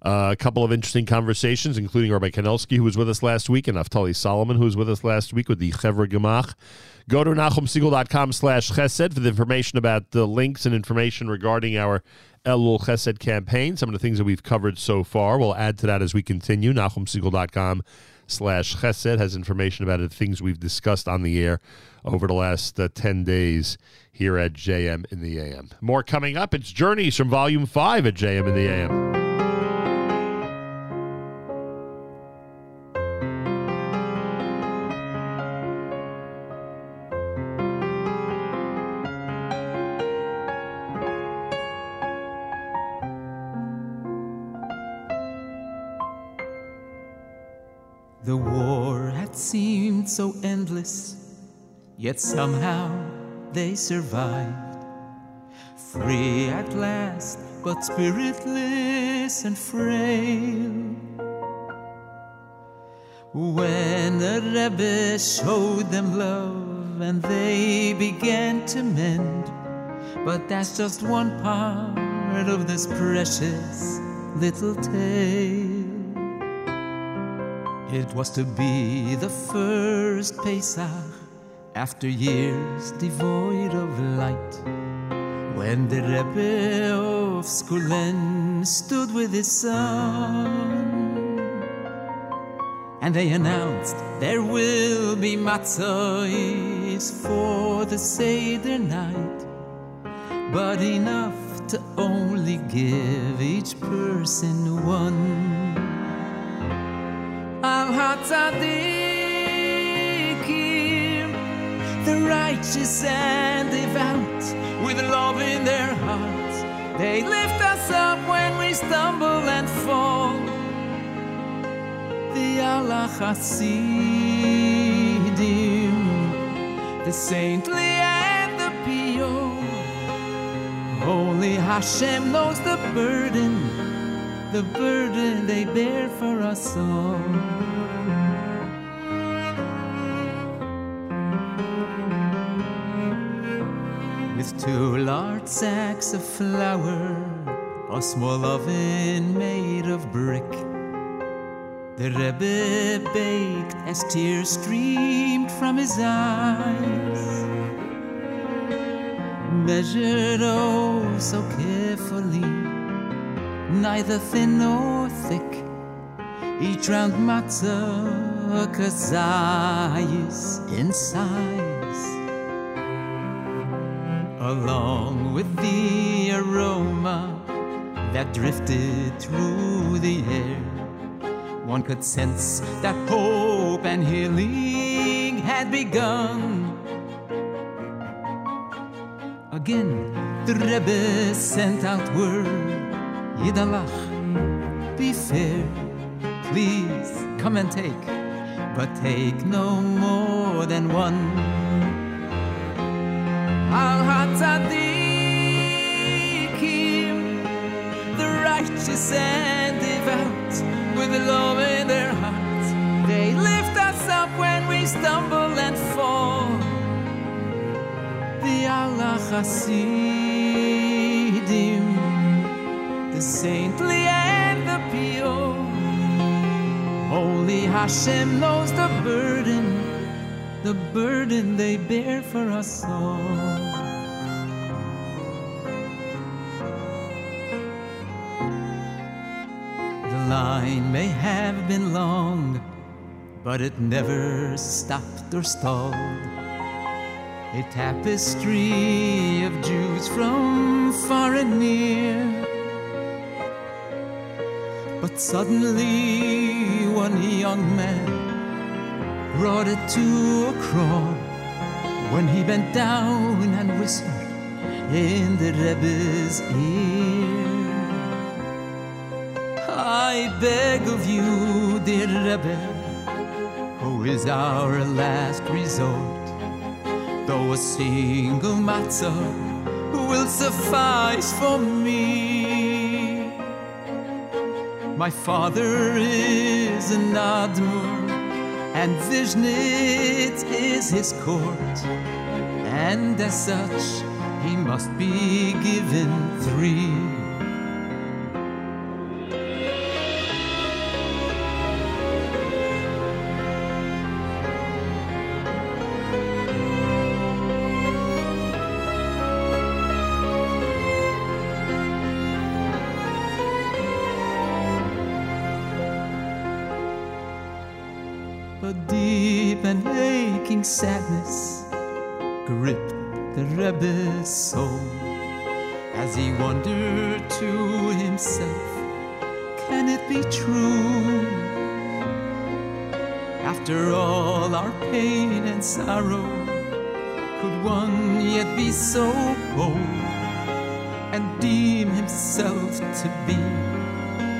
Uh, a couple of interesting conversations, including Rabbi Kanelsky, who was with us last week, and Naftali Solomon, who was with us last week with the Chevra Gemach. Go to NachumSegal.com slash chesed for the information about the links and information regarding our Elul Chesed campaign, some of the things that we've covered so far. We'll add to that as we continue. NachumSegal.com slash chesed has information about the things we've discussed on the air over the last uh, 10 days here at JM in the AM. More coming up. It's Journeys from Volume 5 at JM in the AM. So endless, yet somehow they survived. Free at last, but spiritless and frail. When the Rebbe showed them love and they began to mend, but that's just one part of this precious little tale. It was to be the first Pesach after years devoid of light. When the Rebbe of Skulen stood with his son, and they announced there will be matzahs for the Seder night, but enough to only give each person one. The righteous and devout, with love in their hearts, they lift us up when we stumble and fall. The Allah Hasidim, the saintly and the pure. Only Hashem knows the burden, the burden they bear for us all. Two large sacks of flour, a small oven made of brick. The Rebbe baked as tears streamed from his eyes measured oh so carefully, neither thin nor thick. Each round matzah kazayis in size, along with the aroma that drifted through the air. One could sense that hope and healing had begun. Again, the Rebbe sent out word, Yidalach, be fair, please come and take, but take no more than one. Hatzadikim, the righteous and devout, with the love in their hearts, they lift us up when we stumble and fall the Allah Hasidim, the saintly and the pure. Only Hashem knows the burden, the burden they bear for us all. The line may have been long, but it never stopped or stalled a tapestry of Jews from far and near. But suddenly, one young man brought it to a crawl when he bent down and whispered in the Rebbe's ear. I beg of you, dear Rebbe, who is our last resort though a single matzah will suffice for me. My father is an Admur, and Vishnitz is his court, and as such he must be given three. Sadness gripped the Rebbe's soul as he wondered to himself, can it be true? After all our pain and sorrow, could one yet be so bold and deem himself to be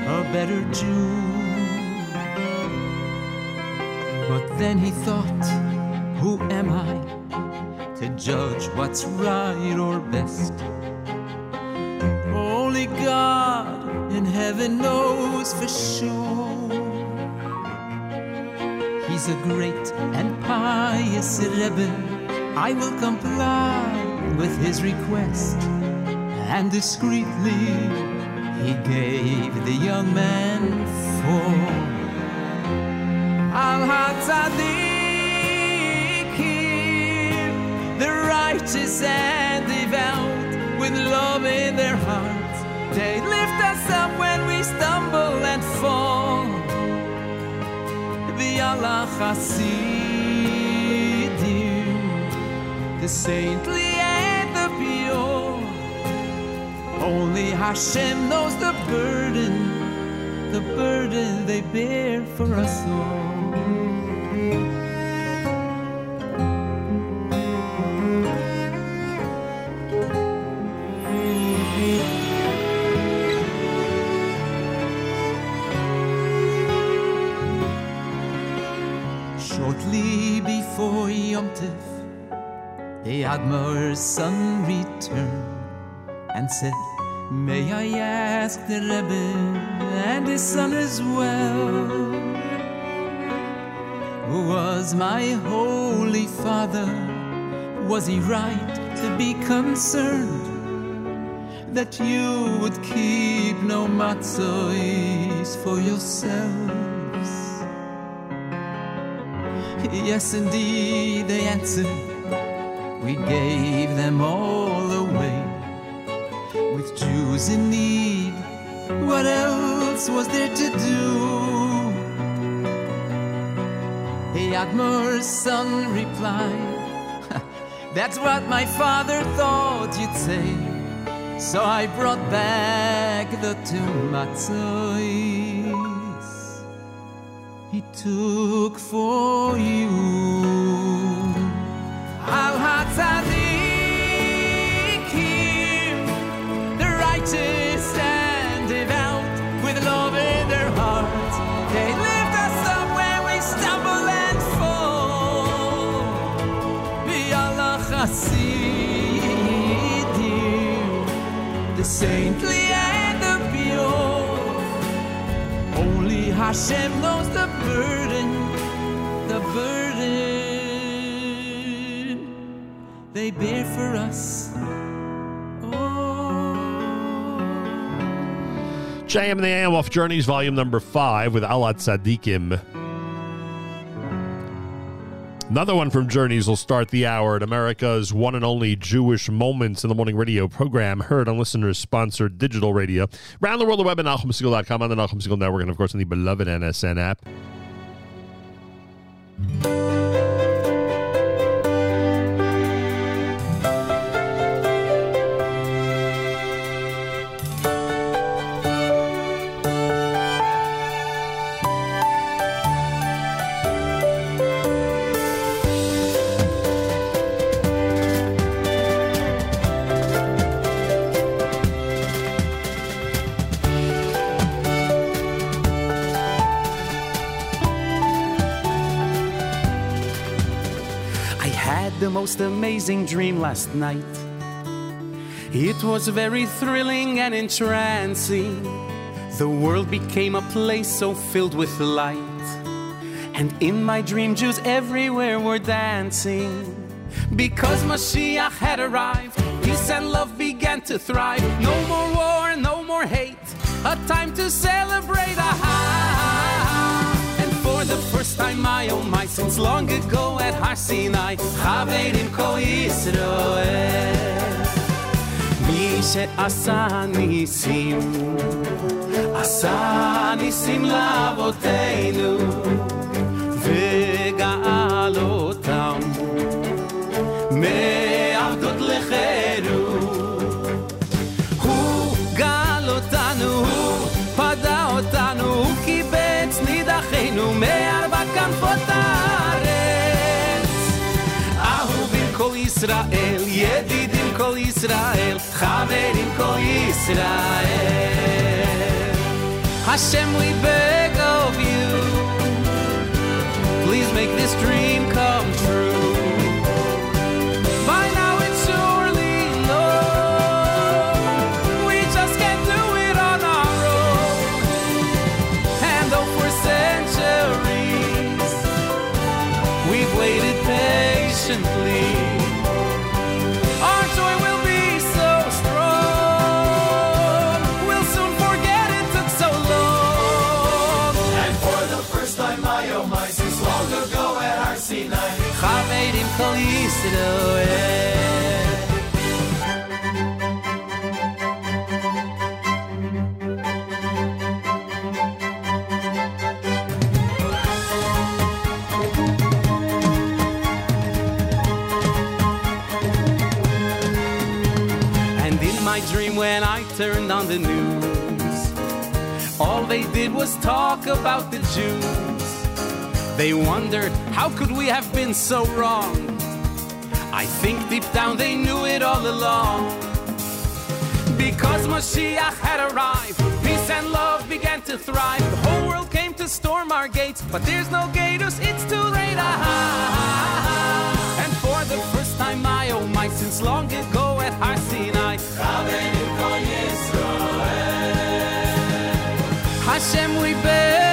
a better Jew? But then he thought, who am I to judge what's right or best? Only God in heaven knows for sure. He's a great and pious Rebbe. I will comply with his request and discreetly he gave the young man four. Al righteous and devout, with love in their hearts, they lift us up when we stumble and fall. The Allah Hasidim, the saintly and the pure. Only Hashem knows the burden, the burden they bear for us all. The Admor's son returned and said, May I ask the Rebbe and his son as well? who Was my holy father, was he right to be concerned that you would keep no matzos for yourselves? Yes, indeed, they answered. We gave them all away with Jews in need. What else was there to do? The Admor's son replied, That's what my father thought you'd say. So I brought back the two matzos he took for you. Al the righteous and devout, with love in their hearts, they lift us up when we stumble and fall. Be Allah the saintly and the pure. Only Hashem knows the burden, they bear for us. Oh. JM in the AM off Journeys, volume number five, with Alat Sadikim. Another one from Journeys will start the hour at America's one and only Jewish Moments in the Morning radio program, heard on listeners sponsored digital radio. Around the world, the web at NachumSegal.com, on the Nachum Segal Network, and of course on the beloved NSN app. The most amazing dream last night. It was very thrilling and entrancing. The world became a place so filled with light. And in my dream, Jews everywhere were dancing. Because Mashiach had arrived, peace and love began to thrive. No more war, no more hate. A time to celebrate. Aha! And for the first time, my oh my, since long ago at Har Sinai, Chaverim Kol Yisroel. מי שעשה ניסים, עשה ניסים לאבותינו, וגאל אותם ישראל, ידידים כל ישראל, חברים כל ישראל. Hashem, we beg of you, please make this dream come they did was talk about the Jews. They wondered, how could we have been so wrong? I think deep down they knew it all along. Because Mashiach had arrived, peace and love began to thrive. The whole world came to storm our gates, but there's no gators, it's too late. Ah. And for the first time, my oh my, since long ago at Har Sinai, Hashem, we beg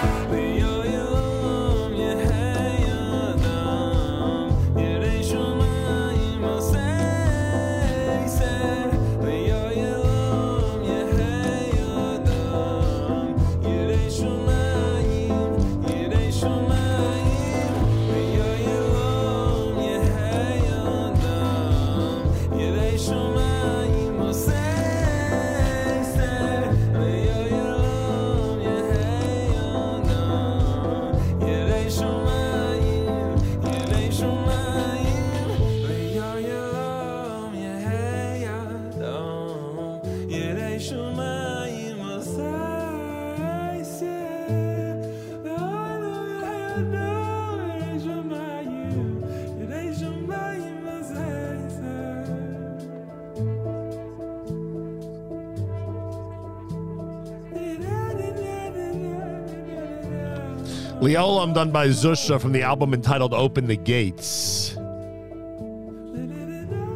The Leolam done by Zusha from the album entitled Open the Gates.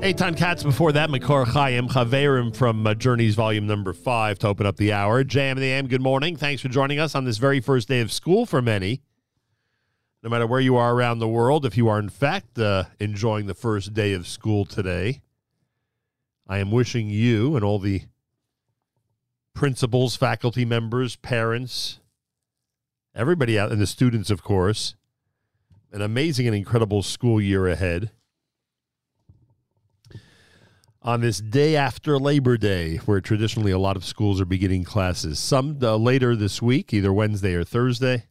Eitan Katz before that, Makor Chaim Chaverim from uh, Journeys Volume Number 5 to open up the hour. JM in the AM, good morning. Thanks for joining us on this very first day of school for many. No matter where you are around the world, if you are in fact uh, enjoying the first day of school today, I am wishing you and all the principals, faculty members, parents, everybody out, and the students, of course, an amazing and incredible school year ahead. On this day after Labor Day, where traditionally a lot of schools are beginning classes, some uh, later this week, either Wednesday or Thursday.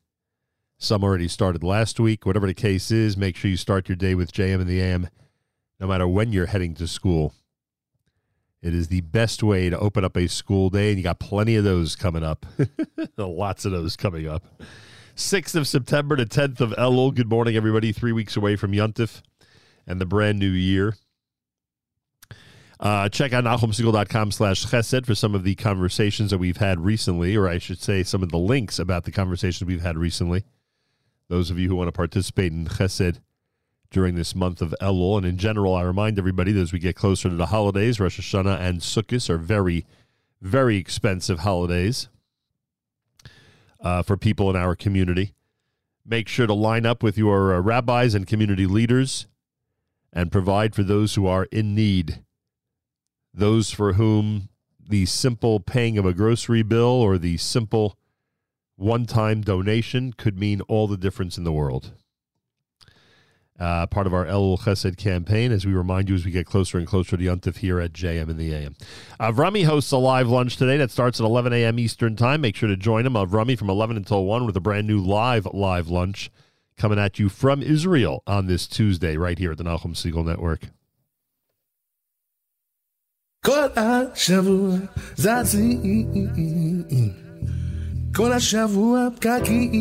Some already started last week. Whatever the case is, make sure you start your day with JM in the AM, no matter when you're heading to school. It is the best way to open up a school day, and you got plenty of those coming up. Lots of those coming up. 6th of September to 10th of Elul. Good morning, everybody. Three weeks away from Yuntif and the brand new year. Uh, check out NachumSegal.com slash chesed for some of the conversations that we've had recently, or I should say some of the links about the conversations we've had recently. Those of you who want to participate in chesed during this month of Elul. And in general, I remind everybody that as we get closer to the holidays, Rosh Hashanah and Sukkot are very, very expensive holidays uh, for people in our community. Make sure to line up with your uh, rabbis and community leaders and provide for those who are in need. Those for whom the simple paying of a grocery bill or the simple one time donation could mean all the difference in the world uh, part of our El Chesed campaign, as we remind you as we get closer and closer to Yontif here at JM in the AM. Avrami hosts a live lunch today that starts at 11 a.m. Eastern Time. Make sure to join him, Avrami, from 11 until 1 with a brand new live, live lunch coming at you from Israel on this Tuesday right here at the Nachum Segal Network. כל השבוע פקקים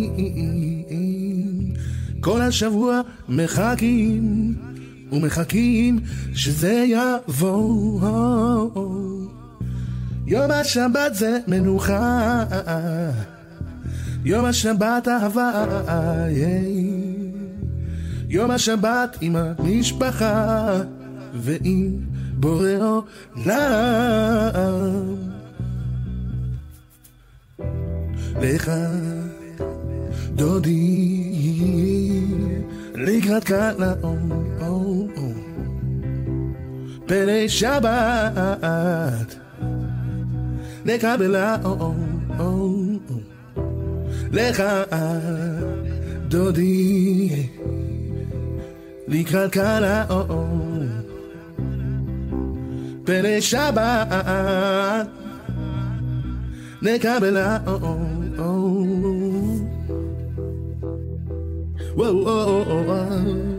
כל השבוע מחכים ומחכים שזה יבוא. יום השבת זה מנוחה, יום השבת אהבה, יום השבת עם המשפחה ועם בורא עולם. לך דודי לקראת כאן האור פני שבת נקבל האור לך דודי לקראת כאן האור פני שבת נקבל האור Whoa, whoa, whoa.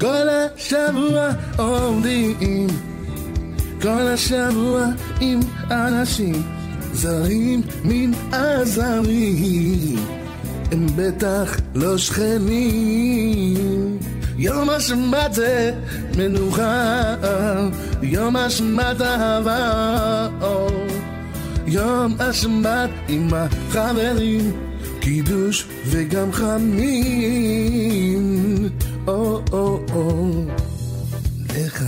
כל השבוע עומדים, כל השבוע עם אנשים זרים מן הזרים, הם בטח לא שכנים. יום השבת זה מנוחה, יום השבת אהבה, יום השבת עם החברים, קידוש וגם חמין, או או או, לך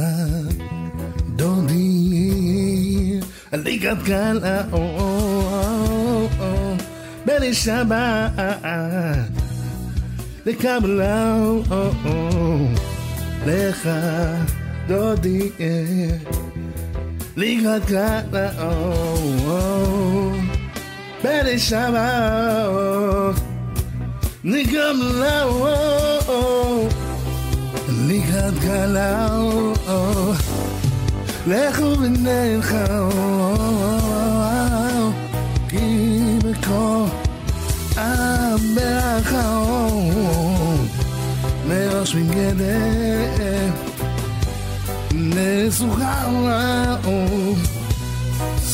דודי, לקראת קלה, או או או, בני שבת, לקבלה, או או או, לך דודי, לקראת קלה, או או, בני שבת, לקבלה, או או, לקראת קלה, או או, לכו ונלכו, כי בכל Doszły kiedy nie słuchała o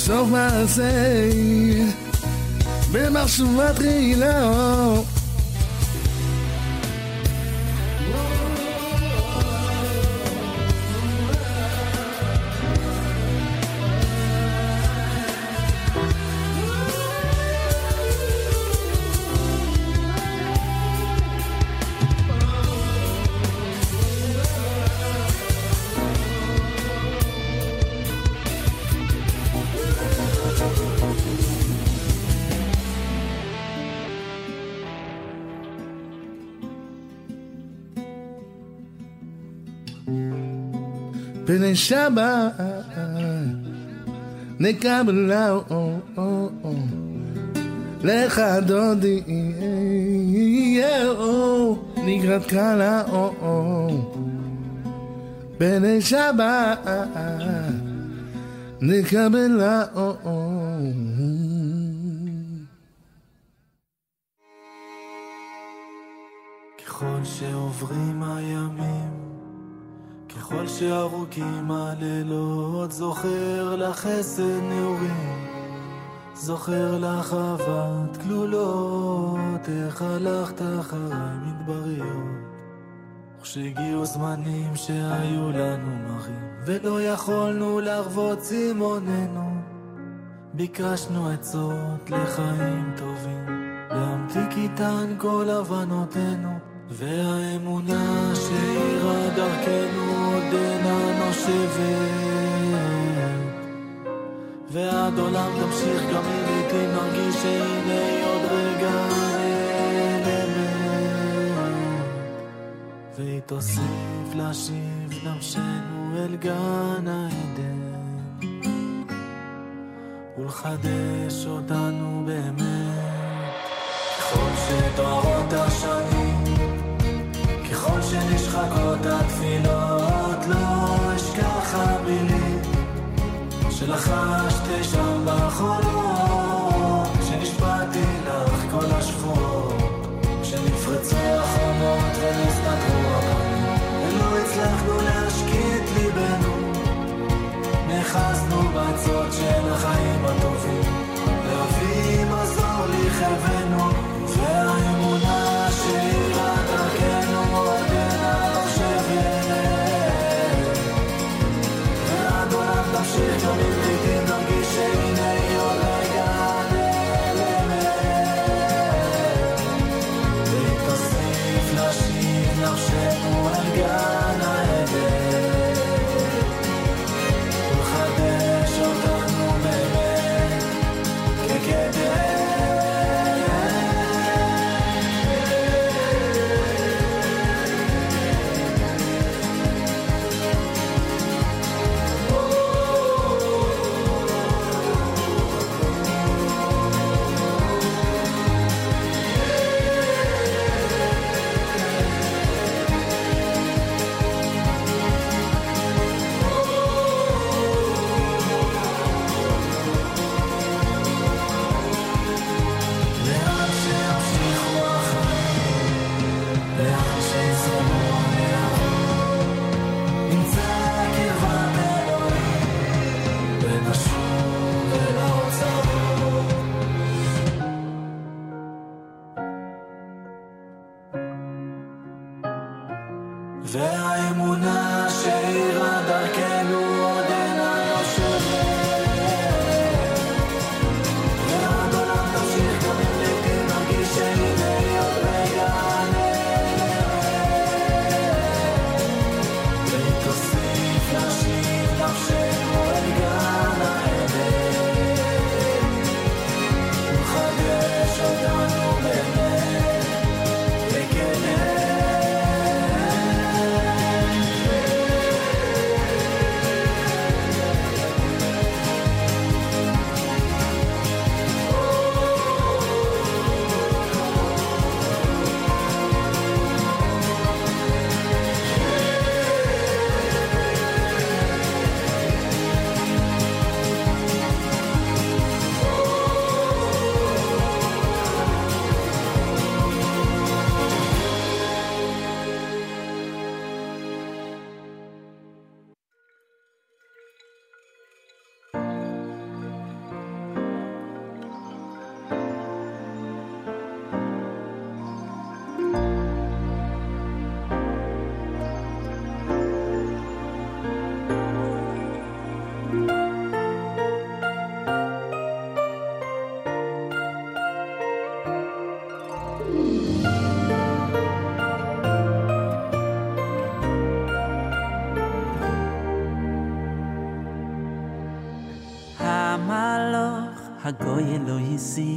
co więcej, wymarzyła trylą. שבת. נקבלה לך דודי נגרת קלה בני שבת. נקבלה ככל שעוברים הימים ככל שארוכים הלילות, זוכר לך חסד נעורים, זוכר לך אהבת כלולות, איך הלכת אחריי מדבריות. וכשהגיעו זמנים שהיו לנו מרים, ולא יכולנו להרוות צימוננו, ביקשנו עצות לחיים טובים, להמתיק איתן כל הבנותינו, והאמונה שאירה דרכנו עודנה נושבת. ועד עולם תמשיך גם אם לעתים נרגיש שהנה עוד רגע. והיא תוסיף להשיב נפשנו אל גן העדן. ולחדש אותנו באמת. ככל שתוארות השנים, ככל שנשחקות התפילות, לא אשכח המילים שלחשתי שם בחולות, hagoy lo yisi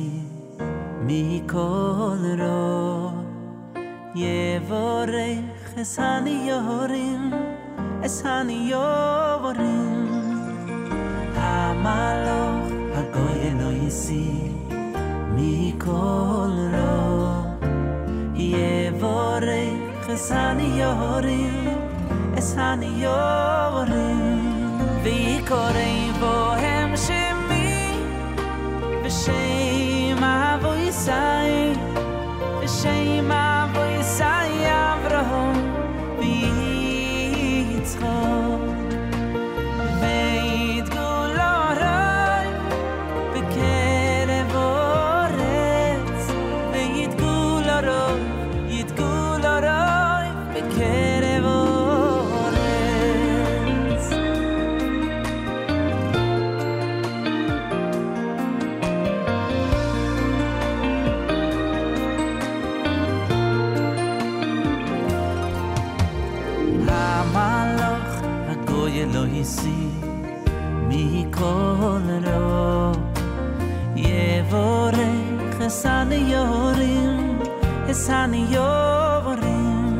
mi kol ro yevorech es hani yorim es hani yorim המלוך הגוי אלוהיסי מכל רוע יבורך אס הניורים אס הניורים ויקורא בוהם שמי shame, my voice I אס הניורים אס הניורים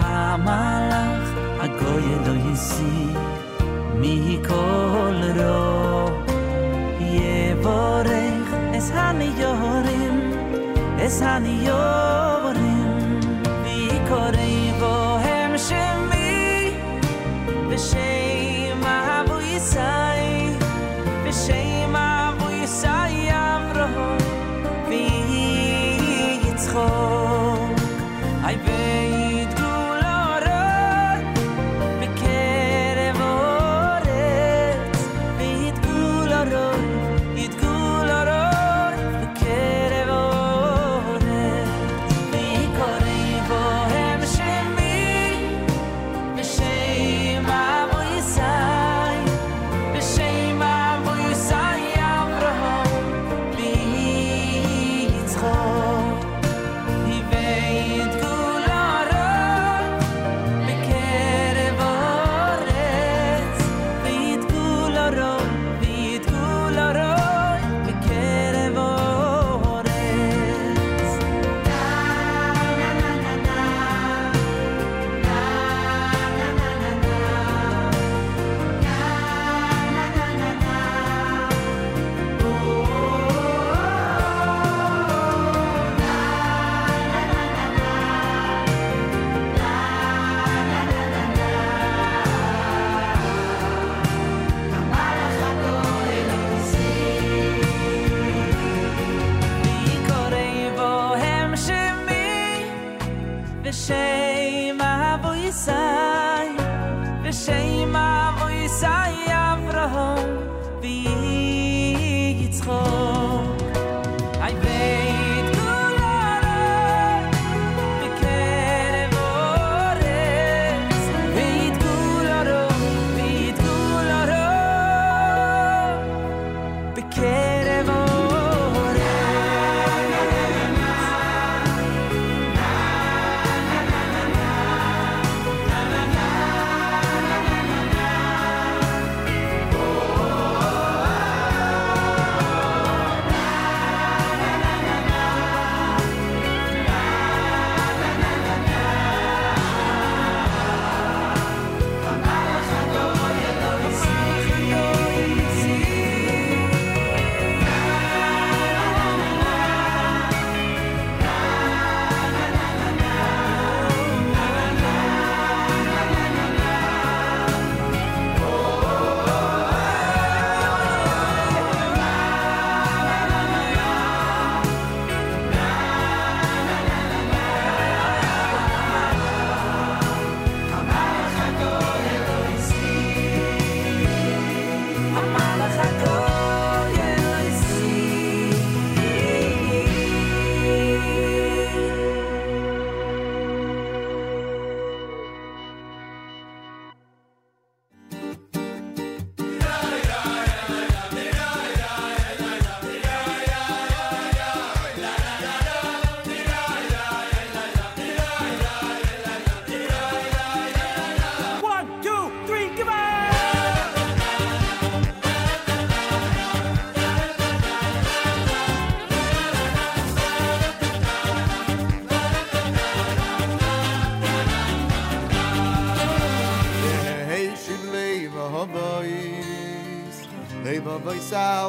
המלאך הגוי אלוהיסי מכל רוע יבורך אס הניורים אס הניורים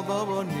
salvonim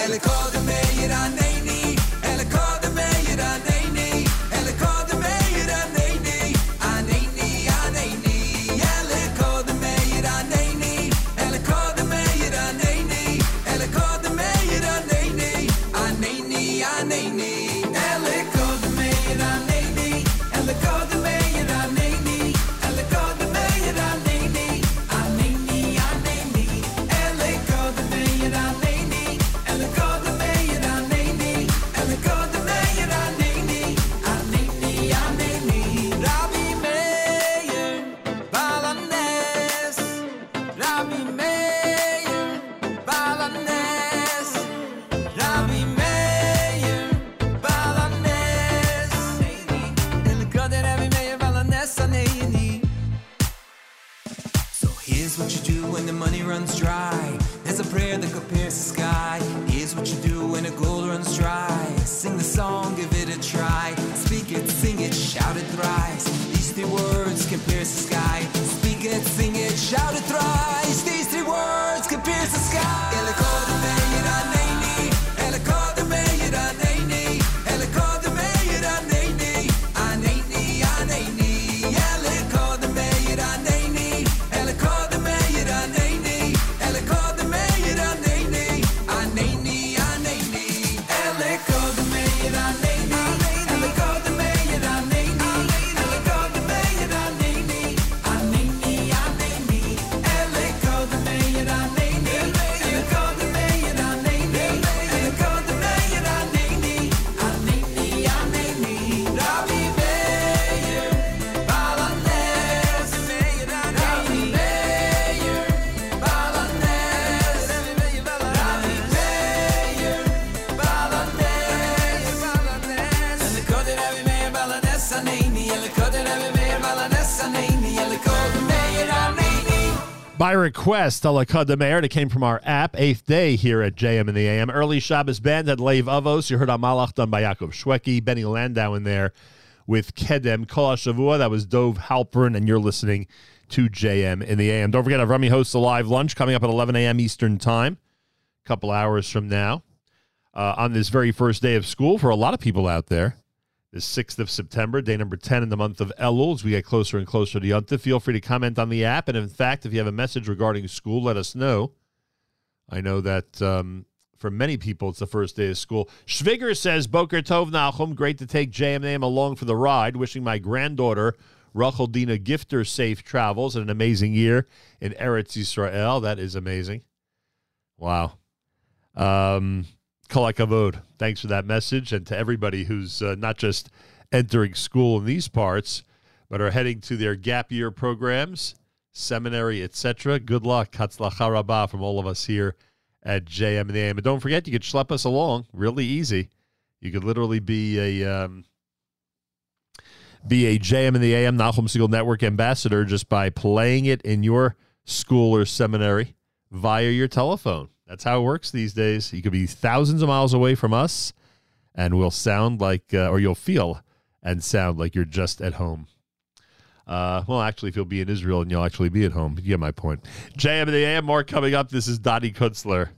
Request, Alakad Meir, that came from our app, eighth day here at JM in the AM. Early Shabbos band at Lev Avos. You heard Amalach done by Yaakov Shweki, Benny Landau in there with Kedem Kol Shavua. That was Dove Halpern, and you're listening to JM in the AM. Don't forget, Avrami hosts a live lunch coming up at 11 a.m. Eastern Time, a couple hours from now, uh, on this very first day of school for a lot of people out there. The 6th of September, day number 10 in the month of Elul. As we get closer and closer to Yontif, feel free to comment on the app. And in fact, if you have a message regarding school, let us know. I know that um, for many people, it's the first day of school. Schwiger says, Boker Tov Nachum, great to take JMNAM along for the ride. Wishing my granddaughter, Rachel Dina Gifter, safe travels and an amazing year in Eretz Yisrael. That is amazing. Wow. Um, Kol hakavod. Thanks for that message, and to everybody who's uh, not just entering school in these parts, but are heading to their gap year programs, seminary, etc. Good luck, Hatzlacha Rabbah, from all of us here at JM in the AM. And don't forget, you could schlep us along, really easy. You could literally be a um, be a JM in the AM Nachum Segal Network ambassador just by playing it in your school or seminary via your telephone. That's how it works these days. You could be thousands of miles away from us, and we'll sound like, uh, or you'll feel and sound like you're just at home. Uh, well, actually, if you'll be in Israel and you'll actually be at home, you get my point. JM in the AM, more coming up. This is Dottie Kunstler.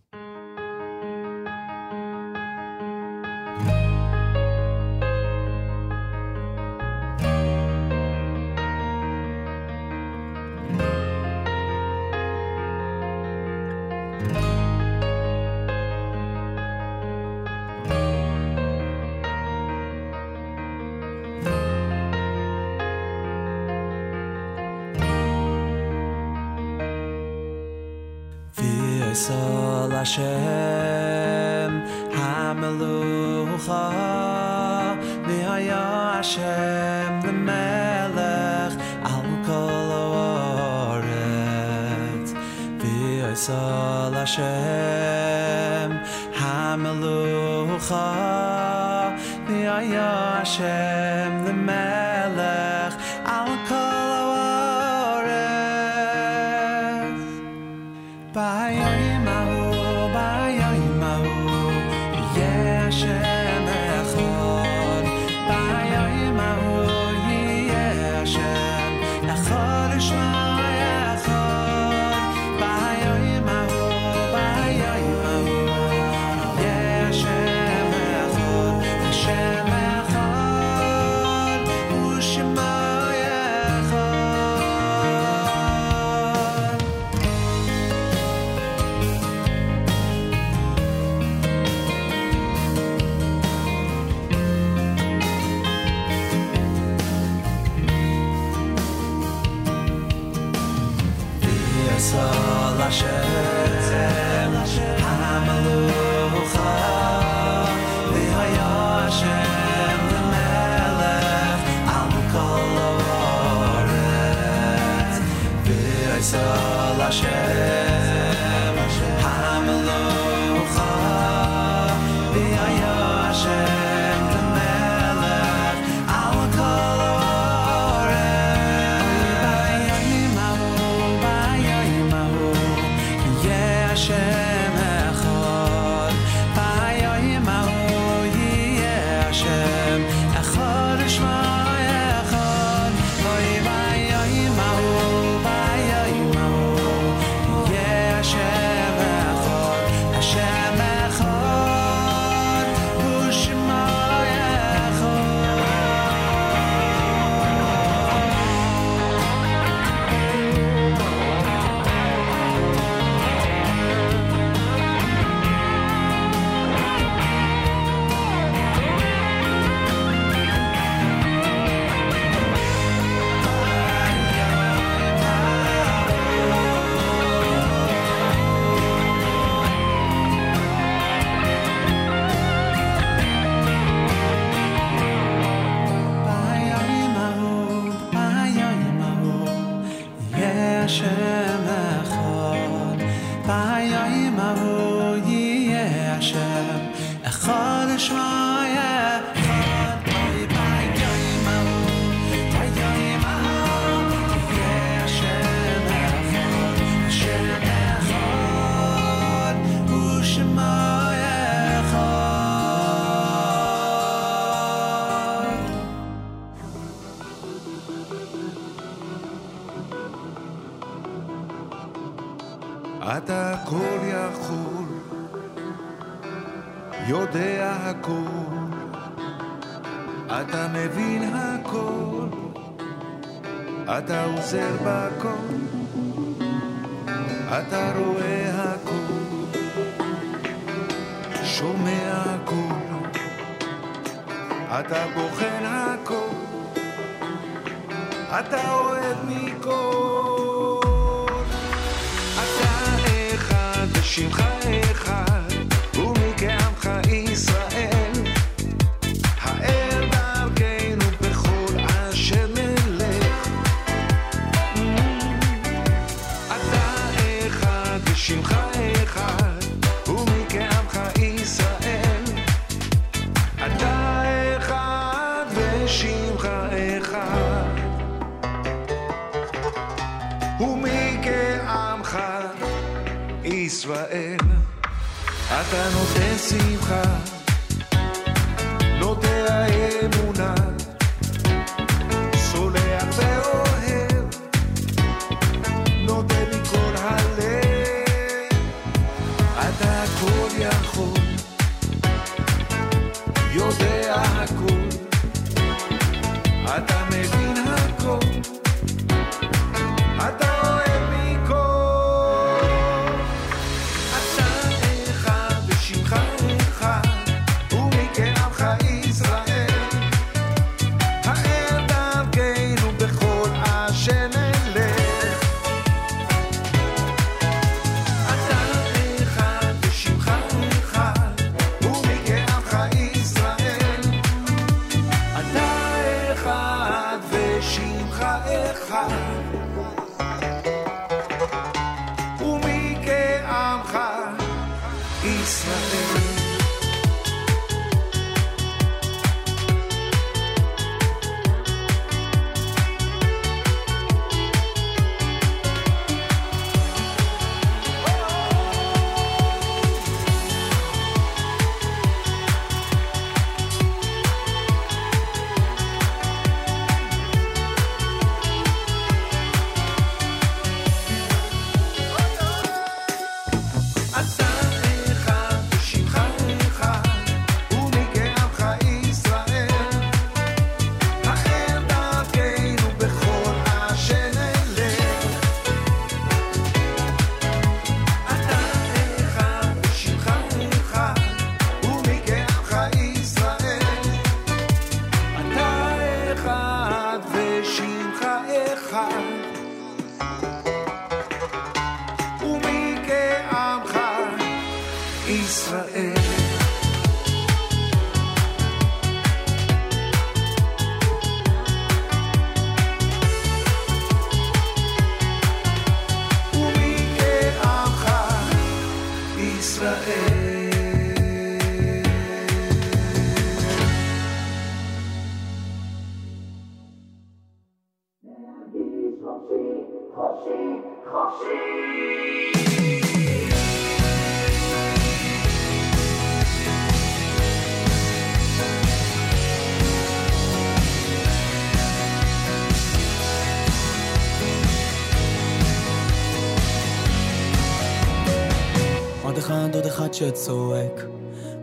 אחד, שצועק,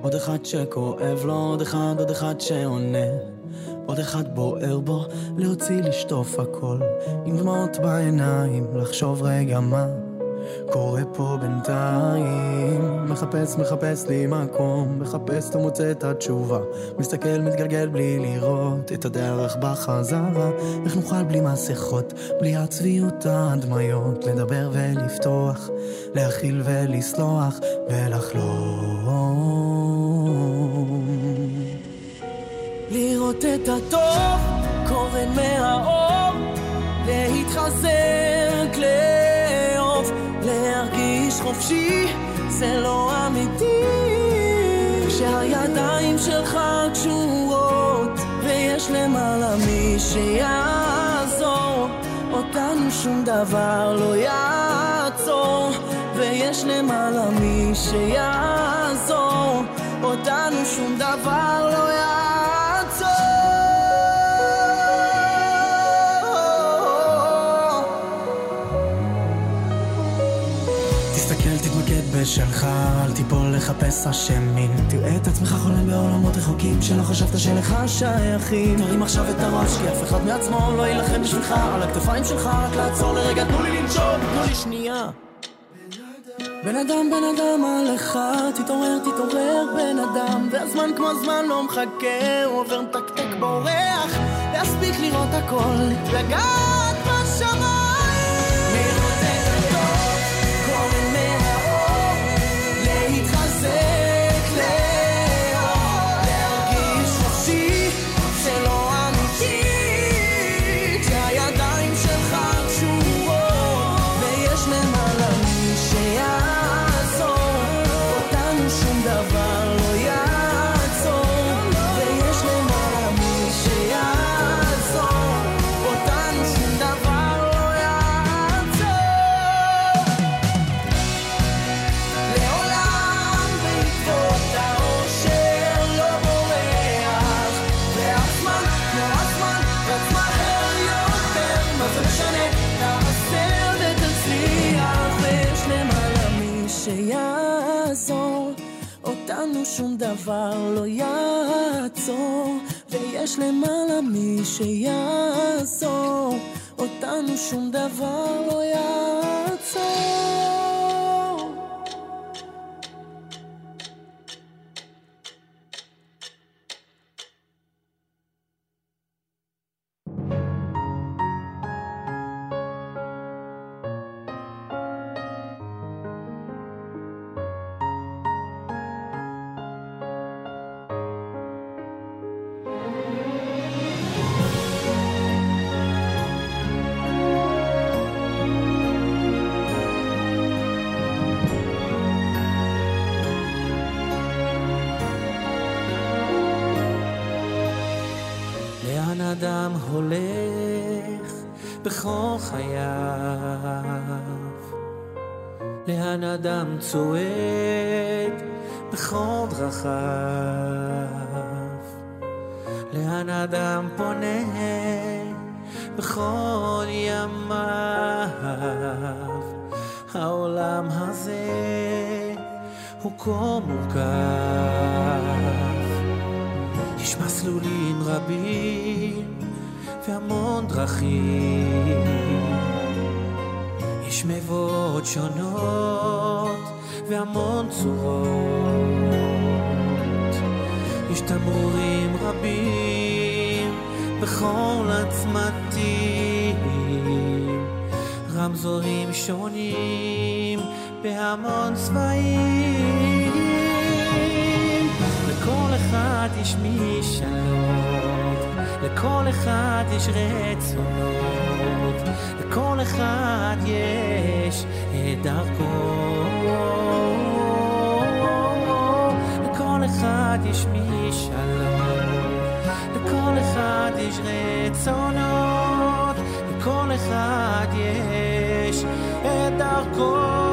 עוד אחד שכואב לו, עוד אחד, עוד אחד שעונה. עוד אחד בוער בו, להוציא לשטוף הכל, עם דמעות בעיניים, לחשוב רגע מה קורה פה בינתיים. מחפש, מחפש לי מקום, מחפש ומוצא את התשובה. מסתכל, מתגלגל בלי לראות את הדרך בחזרה. איך נוכל בלי מסכות, בלי הצביעות ההדמיות, לדבר ולפתוח, להכיל ולסלוח ולחלום. לראות את הטוב קורן מהאור, להתחזק, לאהוב, להרגיש חופשי, זה לא אמיתי. כשהידיים שלך קשורות, ויש למעלה מי שיעזור, אותנו שום דבר לא יעצור, ויש למעלה מי שיעזור, אותנו שום דבר לא יעצור. שלך, אל תיפול לחפש אשמים. תראה את עצמך חולם בעולמות רחוקים שלא חשבת שלך שייכים. תרים עכשיו את הראש, כי אף אחד מעצמו לא יילחם בשבילך. על הכתפיים שלך רק לעצור לרגע, תנו לי לנשום, תנו לי שנייה. בן אדם, בן אדם עליך, תתעורר, תתעורר, בן אדם. והזמן כמו זמן לא מחכה, עובר מתקתק בורח, להספיק לראות הכל, לגעת דבר לא יעצור, ויש למעלה מי שיעזור, אותנו שום דבר לא יעצור. צועד בכל דרכיו? לאן אדם פונה בכל ימיו? העולם הזה הוא כה מורכב יש מסלולים רבים והמון דרכים. יש מבואות שונות והמון צורות. יש תמרורים רבים בכל הצמתים. רמזורים שונים בהמון צבעים. לכל אחד יש משאלות, לכל אחד יש רצונות, לכל אחד יש את דרכו. אחד יש משאלות, לכל אחד יש רצונות, לכל אחד יש את דרכו.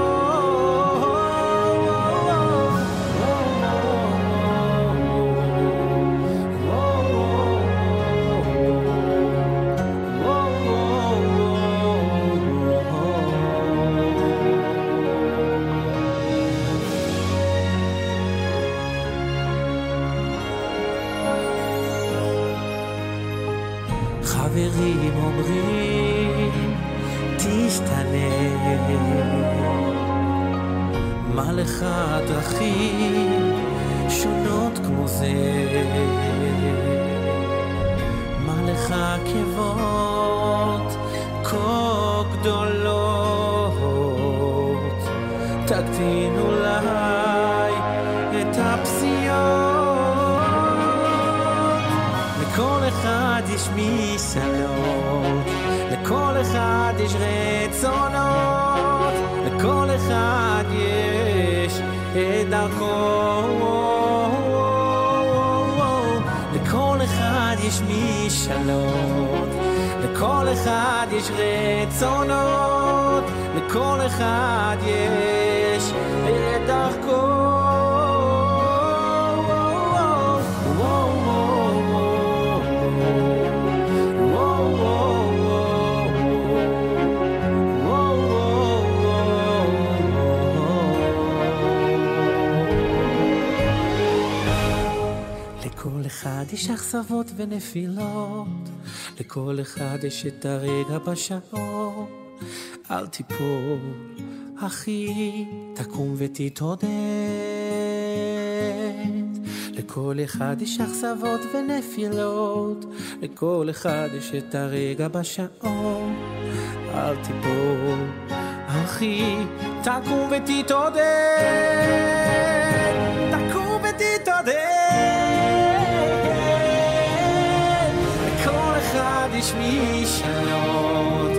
לך דרכים שונות כמו זה? מה לך עקבות אחד יש רצונות, לכל אחד יש את דרכו. אחד יש אכזבות ונפילות לכל אחד יש את הרגע בשעון. אל תיפול, אחי, תקום ותתעודד. לכל אחד יש אכזבות ונפילות, לכל אחד יש את הרגע בשעון. אל תיפול, אחי, תקום ותתעודד. תקום ותתעודד. יש משאלות,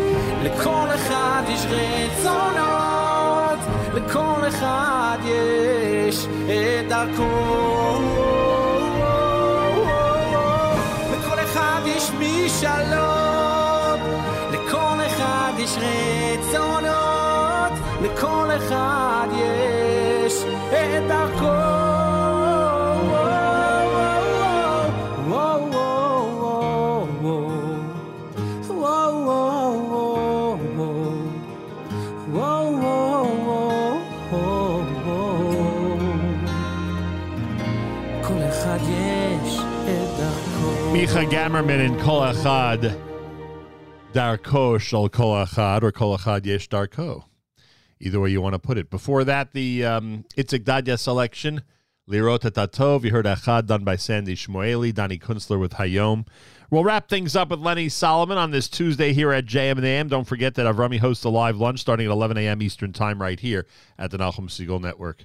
לכל אחד יש רצונות, לכל אחד יש את דרכו. לכל אחד יש משאלות, לכל אחד יש רצונות, Gamerman in Kol Echad Darko Shal Kol Echad or Kol Echad Yesh Darko. Either way you want to put it. Before that, the um, Itzik Dadya selection, Lirot Tatov. You heard Echad done by Sandy Shmueli, Donnie Kunstler with Hayom. We'll wrap things up with Lenny Solomon on this Tuesday here at JM and AM. Don't forget that Avrami hosts a live lunch starting at 11 a.m. Eastern Time right here at the Nachum Segal Network.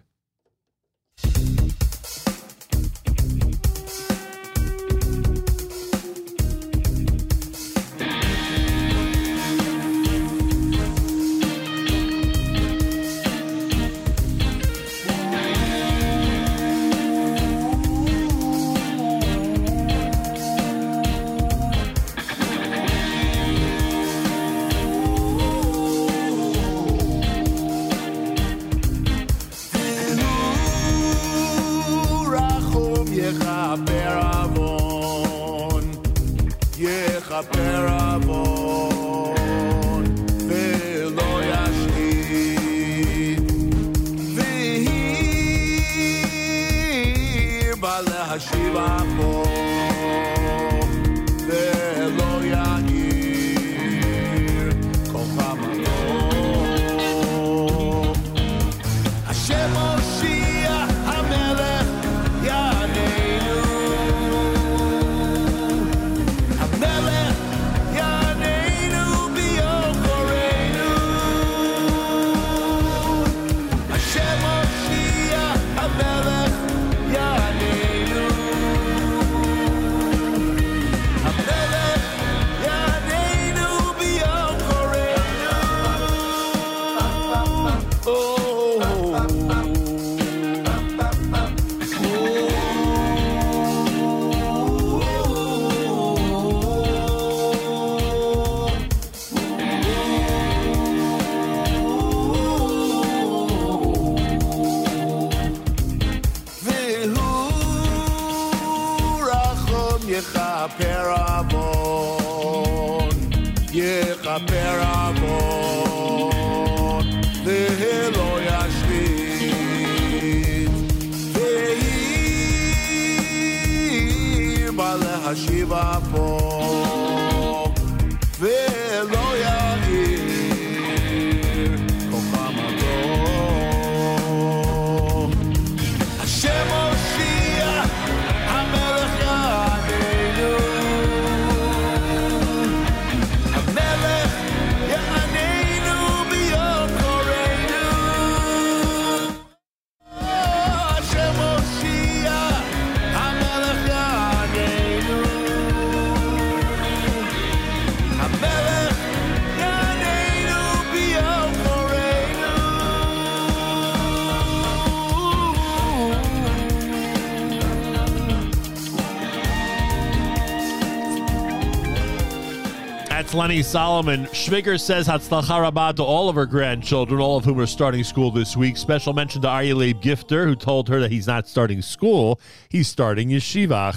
Lenny Solomon. Schwiger says Hatzlacha Rabbah to all of her grandchildren, all of whom are starting school this week. Special mention to Aryeh Gifter, who told her that he's not starting school, he's starting yeshiva.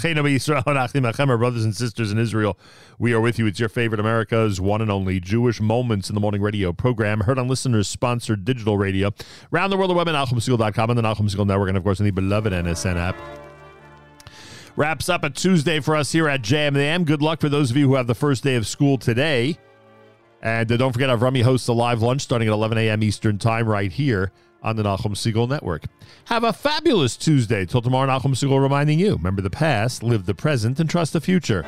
Our brothers and sisters in Israel. We are with you. It's your favorite America's one and only Jewish Moments in the Morning radio program, heard on listeners sponsored digital radio. Around the world, the web at and the Nachum Segal Network, and of course, in the beloved NSN app. Wraps up a Tuesday for us here at JMAM. Good luck for those of you who have the first day of school today. And uh, don't forget, our Rummy hosts a live lunch starting at 11 a.m. Eastern Time right here on the Nachum Segal Network. Have a fabulous Tuesday. Till tomorrow, Nachum Segal reminding you remember the past, live the present, and trust the future.